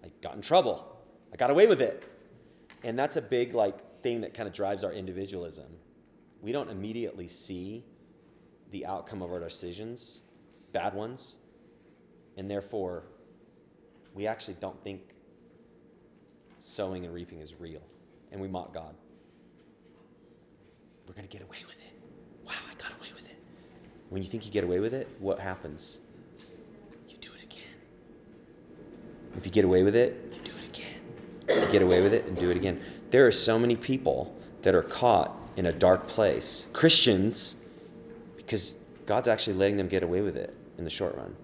I got in trouble. I got away with it, and that's a big like thing that kind of drives our individualism. We don't immediately see the outcome of our decisions, bad ones, and therefore we actually don't think sowing and reaping is real, and we mock God. We're going to get away with it. Wow, I got away with it. When you think you get away with it, what happens? You do it again. If you get away with it, you do it again. You get away with it and do it again. There are so many people that are caught in a dark place. Christians, because God's actually letting them get away with it in the short run.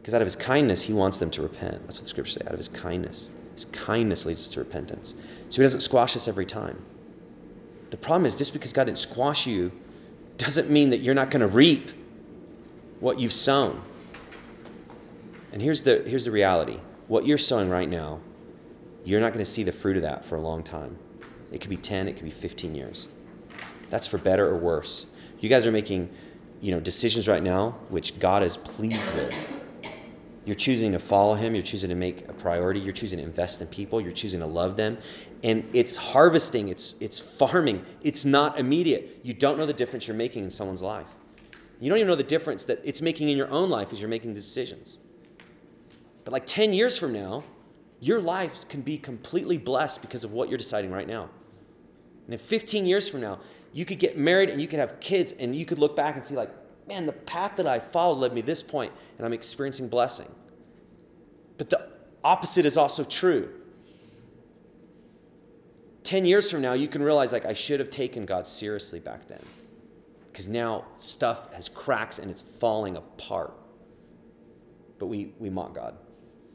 Because out of his kindness, he wants them to repent. That's what the scriptures say. Out of his kindness. His kindness leads us to repentance. So he doesn't squash us every time. The problem is just because God didn't squash you doesn't mean that you're not going to reap what you've sown. And here's the, here's the reality what you're sowing right now, you're not going to see the fruit of that for a long time. It could be 10, it could be 15 years. That's for better or worse. You guys are making, you know, decisions right now which God is pleased with. You're choosing to follow him, you're choosing to make a priority, you're choosing to invest in people, you're choosing to love them. And it's harvesting, it's it's farming. It's not immediate. You don't know the difference you're making in someone's life. You don't even know the difference that it's making in your own life as you're making decisions. But like 10 years from now, your lives can be completely blessed because of what you're deciding right now. And in 15 years from now, you could get married and you could have kids and you could look back and see, like, man, the path that I followed led me this point and I'm experiencing blessing. But the opposite is also true. 10 years from now, you can realize, like, I should have taken God seriously back then. Because now stuff has cracks and it's falling apart. But we, we mock God.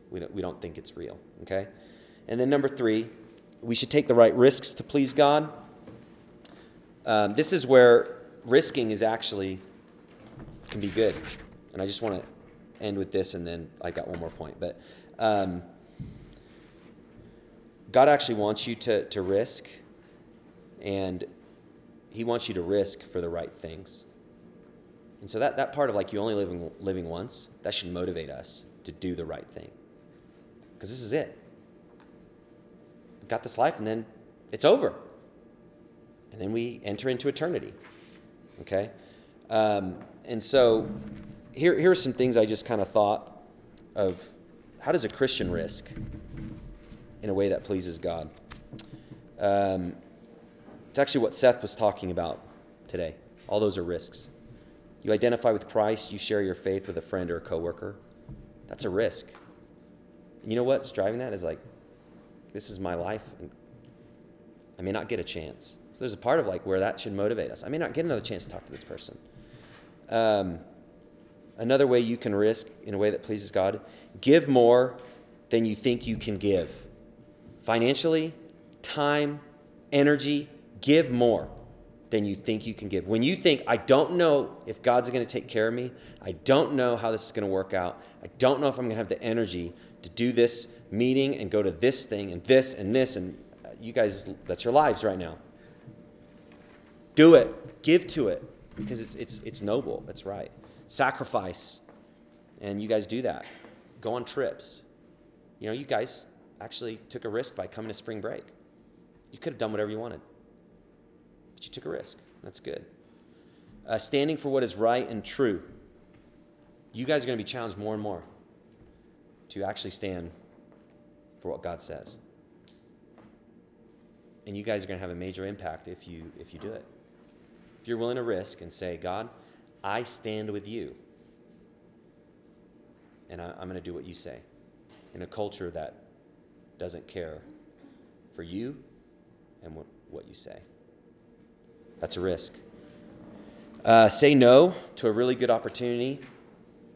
We don't, we don't think it's real, okay? And then number three, we should take the right risks to please God. Um, this is where risking is actually can be good. And I just want to end with this, and then I got one more point. But um, God actually wants you to, to risk, and He wants you to risk for the right things. And so that, that part of like you only living living once, that should motivate us to do the right thing. Because this is it. We've got this life and then it's over. And then we enter into eternity. Okay? Um, and so here, here are some things I just kind of thought of how does a Christian risk in a way that pleases God? Um, it's actually what Seth was talking about today. All those are risks. You identify with Christ, you share your faith with a friend or a coworker. That's a risk. And you know what's driving that is like, this is my life, and I may not get a chance. So there's a part of like where that should motivate us. I may not get another chance to talk to this person. Um, another way you can risk in a way that pleases God: give more than you think you can give. Financially, time, energy, give more than you think you can give. When you think, I don't know if God's going to take care of me, I don't know how this is going to work out, I don't know if I'm going to have the energy to do this meeting and go to this thing and this and this, and uh, you guys, that's your lives right now. Do it, give to it, because it's, it's, it's noble, it's right. Sacrifice, and you guys do that. Go on trips. You know, you guys actually took a risk by coming to spring break. You could have done whatever you wanted, but you took a risk. That's good. Uh, standing for what is right and true. You guys are going to be challenged more and more to actually stand for what God says. And you guys are going to have a major impact if you if you do it. If you're willing to risk and say, God, I stand with you, and I, I'm going to do what you say, in a culture that doesn't care for you and what, what you say. That's a risk. Uh, say no to a really good opportunity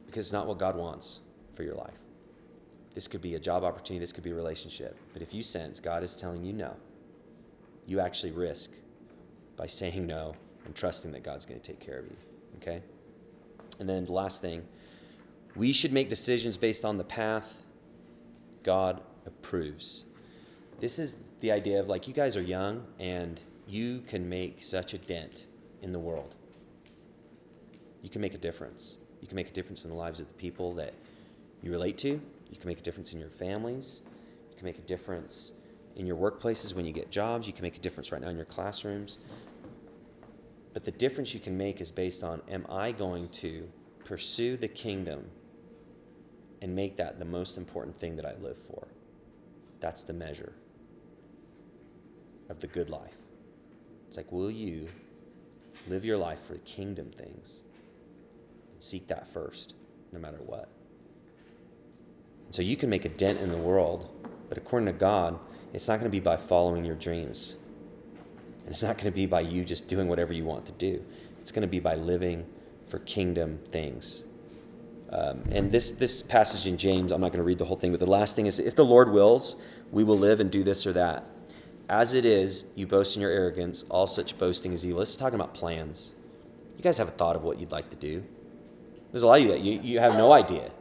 because it's not what God wants for your life. This could be a job opportunity, this could be a relationship. But if you sense God is telling you no, you actually risk by saying no and trusting that God's going to take care of you. Okay? And then the last thing, we should make decisions based on the path God approves. This is the idea of like you guys are young and you can make such a dent in the world. You can make a difference. You can make a difference in the lives of the people that you relate to. You can make a difference in your families. You can make a difference in your workplaces when you get jobs. You can make a difference right now in your classrooms. But the difference you can make is based on am I going to pursue the kingdom and make that the most important thing that I live for? That's the measure of the good life. It's like, will you live your life for the kingdom things? Seek that first, no matter what. And so you can make a dent in the world, but according to God, it's not going to be by following your dreams. And it's not going to be by you just doing whatever you want to do. It's going to be by living for kingdom things. Um, and this, this passage in James, I'm not going to read the whole thing, but the last thing is if the Lord wills, we will live and do this or that. As it is, you boast in your arrogance, all such boasting is evil. This is talking about plans. You guys have a thought of what you'd like to do. There's a lot of you that you, you have no idea.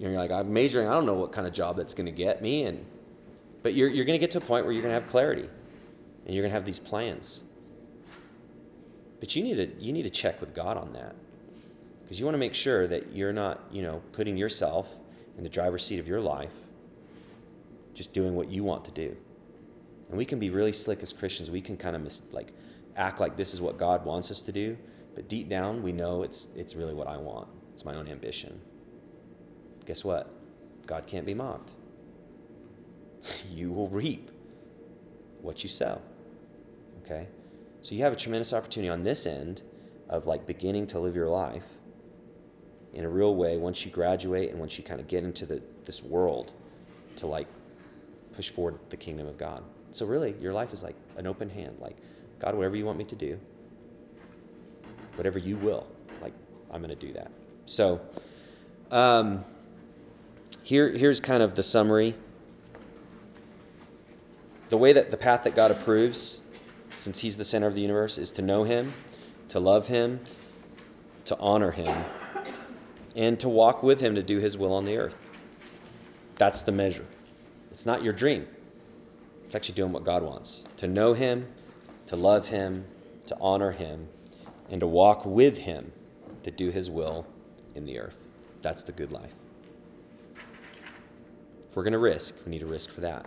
You're like, I'm majoring, I don't know what kind of job that's going to get me. And, but you're, you're going to get to a point where you're going to have clarity and you're going to have these plans. But you need to, you need to check with God on that because you want to make sure that you're not, you know, putting yourself in the driver's seat of your life, just doing what you want to do. And we can be really slick as Christians. We can kind of mis- like act like this is what God wants us to do, but deep down we know it's it's really what I want. It's my own ambition. Guess what? God can't be mocked. you will reap what you sow. Okay? So you have a tremendous opportunity on this end of like beginning to live your life in a real way once you graduate and once you kind of get into the, this world to like push forward the kingdom of God. So really, your life is like an open hand. Like, God, whatever you want me to do, whatever you will, like, I'm going to do that. So, um, here, here's kind of the summary. The way that the path that God approves, since He's the center of the universe, is to know Him, to love Him, to honor Him, and to walk with Him to do His will on the earth. That's the measure. It's not your dream. It's actually doing what God wants to know Him, to love Him, to honor Him, and to walk with Him to do His will in the earth. That's the good life. If we're going to risk, we need to risk for that.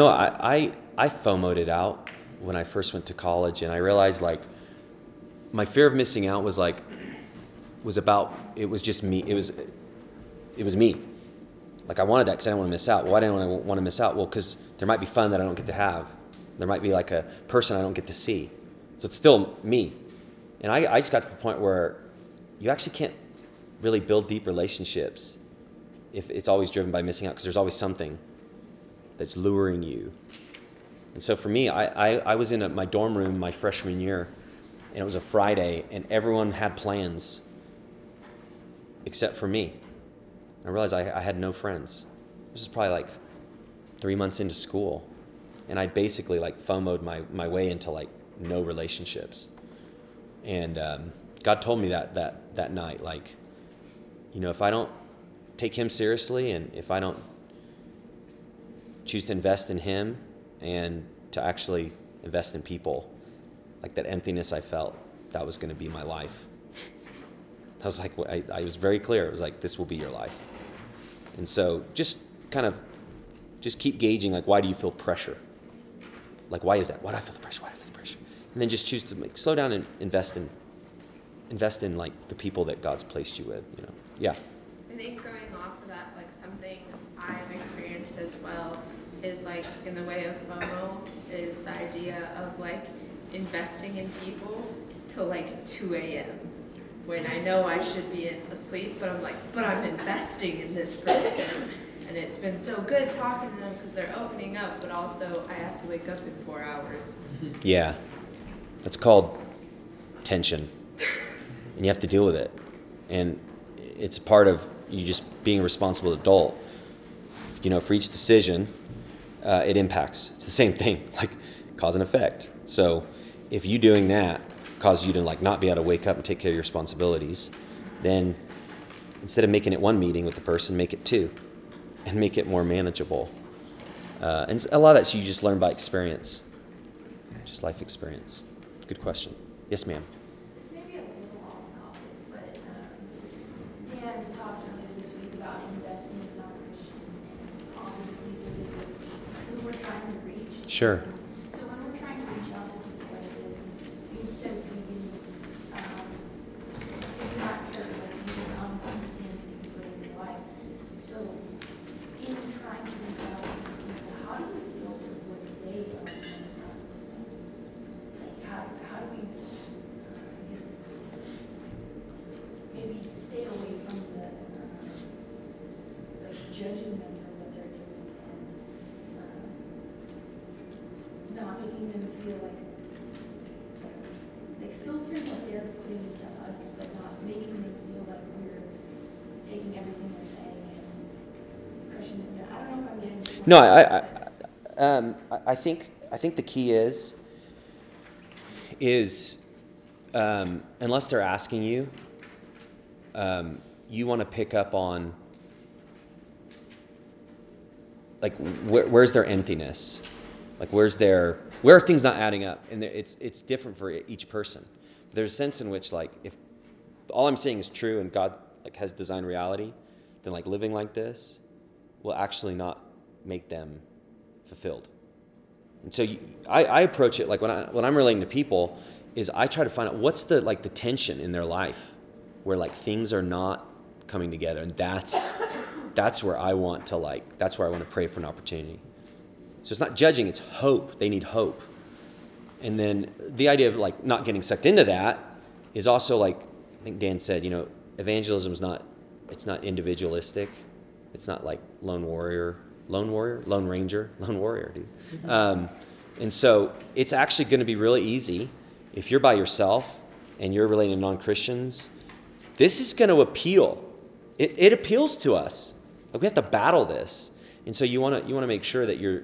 know, I, I, I FOMO'd it out when I first went to college, and I realized like my fear of missing out was like was about it was just me. It was it was me. Like I wanted that because I didn't want to miss out. Why didn't I want to miss out? Well, because there might be fun that I don't get to have. There might be like a person I don't get to see. So it's still me. And I, I just got to the point where you actually can't really build deep relationships if it's always driven by missing out because there's always something that's luring you. And so for me, I, I, I was in a, my dorm room my freshman year, and it was a Friday, and everyone had plans except for me. I realized I, I had no friends. This is probably like three months into school, and I basically like FOMO'd my, my way into like no relationships. And um, God told me that, that that night, like, you know, if I don't take Him seriously, and if I don't choose to invest in Him, and to actually invest in people, like that emptiness I felt, that was going to be my life. I was like, I, I was very clear. It was like, this will be your life. And so just kind of, just keep gauging, like, why do you feel pressure? Like, why is that? Why do I feel the pressure? Why do I feel the pressure? And then just choose to like, slow down and invest in, invest in like the people that God's placed you with. You know, yeah. I think going off of that, like something I've experienced as well is like in the way of FOMO is the idea of like investing in people till like 2 a.m. when I know I should be asleep, but I'm like, but I'm investing in this person. And it's been so good talking to them because they're opening up, but also I have to wake up in four hours. Yeah. That's called tension. and you have to deal with it. And it's part of you just being a responsible adult. You know, for each decision, uh, it impacts. It's the same thing, like cause and effect. So if you doing that causes you to like not be able to wake up and take care of your responsibilities, then instead of making it one meeting with the person, make it two, and make it more manageable. Uh, and a lot of that you just learn by experience, just life experience. Good question. Yes, ma'am. This may be a little off topic, but, um, Dan talked earlier this week about investing in non-Christians and obviously physically who we're trying to reach. Sure. So when we're trying to reach out to people um, you're you can. So in trying to reach out to these people, how do we filter what they are telling us? Like how, do we, maybe stay away from the, uh, judging them what they're doing and, um, not making them feel like, like filtering what they're putting into us, but not making them feel like we're taking everything they're saying and crushing down. I don't know if I'm getting. No, I, I, um, I think I think the key is is um, unless they're asking you, um, you want to pick up on like where, where's their emptiness, like where's their where are things not adding up, and it's it's different for each person. There's a sense in which like if all I'm saying is true and God like has designed reality, then like living like this will actually not make them fulfilled. And so you, I, I approach it like when I when I'm relating to people is I try to find out what's the like the tension in their life where like things are not coming together and that's that's where I want to like that's where I want to pray for an opportunity. So it's not judging, it's hope. They need hope. And then the idea of like not getting sucked into that is also like I think Dan said, you know, evangelism is not it's not individualistic. It's not like lone warrior, lone warrior, lone ranger, lone warrior, dude. Um, and so it's actually going to be really easy if you're by yourself and you're relating to non-Christians. This is going to appeal. It, it appeals to us. Like we have to battle this, and so you want to you want to make sure that you're,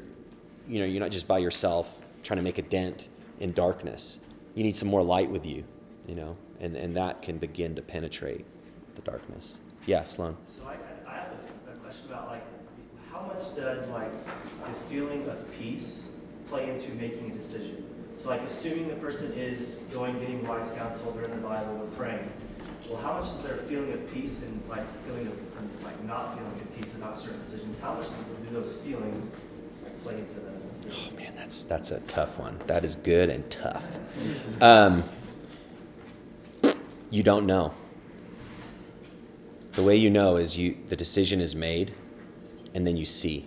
you know, you're not just by yourself trying to make a dent in darkness. You need some more light with you, you know, and and that can begin to penetrate the darkness. Yeah, Sloan. So I, I have a question about like, how much does like the feeling of peace play into making a decision? So like, assuming the person is going, getting wise counsel, they're in the Bible, they're praying. Well, how much is their feeling of peace and like feeling of like not feeling at peace about certain decisions? How much do those feelings play into decision? Oh man, that's that's a tough one. That is good and tough. Um, you don't know. The way you know is you the decision is made, and then you see.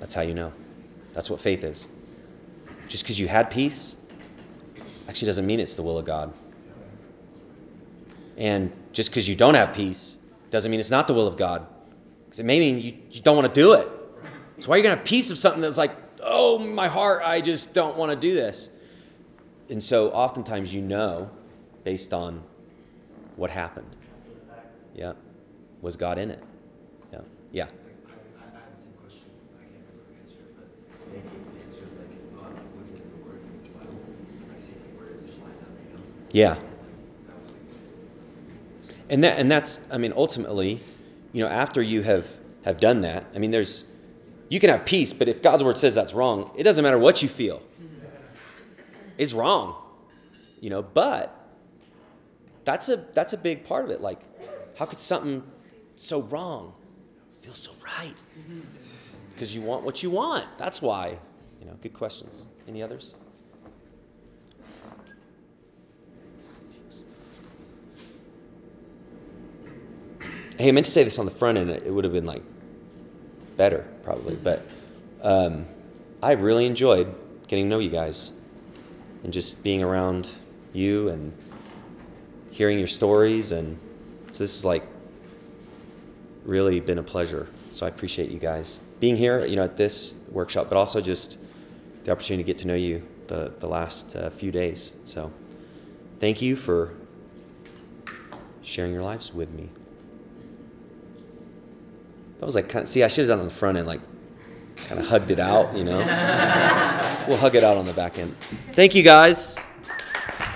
That's how you know. That's what faith is. Just because you had peace actually doesn't mean it's the will of God. And just because you don't have peace doesn't mean it's not the will of God. Because it may mean you, you don't want to do it. So why are you going to have peace of something that's like, oh, my heart, I just don't want to do this? And so oftentimes you know based on what happened. Yeah. Was God in it? Yeah. Yeah. I, I, I had the same question. I can't remember the answer, but they gave the like, I'm looking at the word in the Bible. and I see like, where is this line up. Yeah. And that and that's I mean ultimately, you know, after you have have done that, I mean there's you can have peace, but if God's word says that's wrong, it doesn't matter what you feel. It's wrong. You know, but that's a that's a big part of it. Like, how could something so wrong feel so right? Because you want what you want. That's why. You know, good questions. Any others? Hey, I meant to say this on the front end. It would have been like better, probably. But um, I really enjoyed getting to know you guys and just being around you and hearing your stories. And so this is like really been a pleasure. So I appreciate you guys being here, you know, at this workshop, but also just the opportunity to get to know you the, the last uh, few days. So thank you for sharing your lives with me. That was like kind of, see, I should have done it on the front end, like kind of hugged it out, you know? we'll hug it out on the back end. Thank you guys.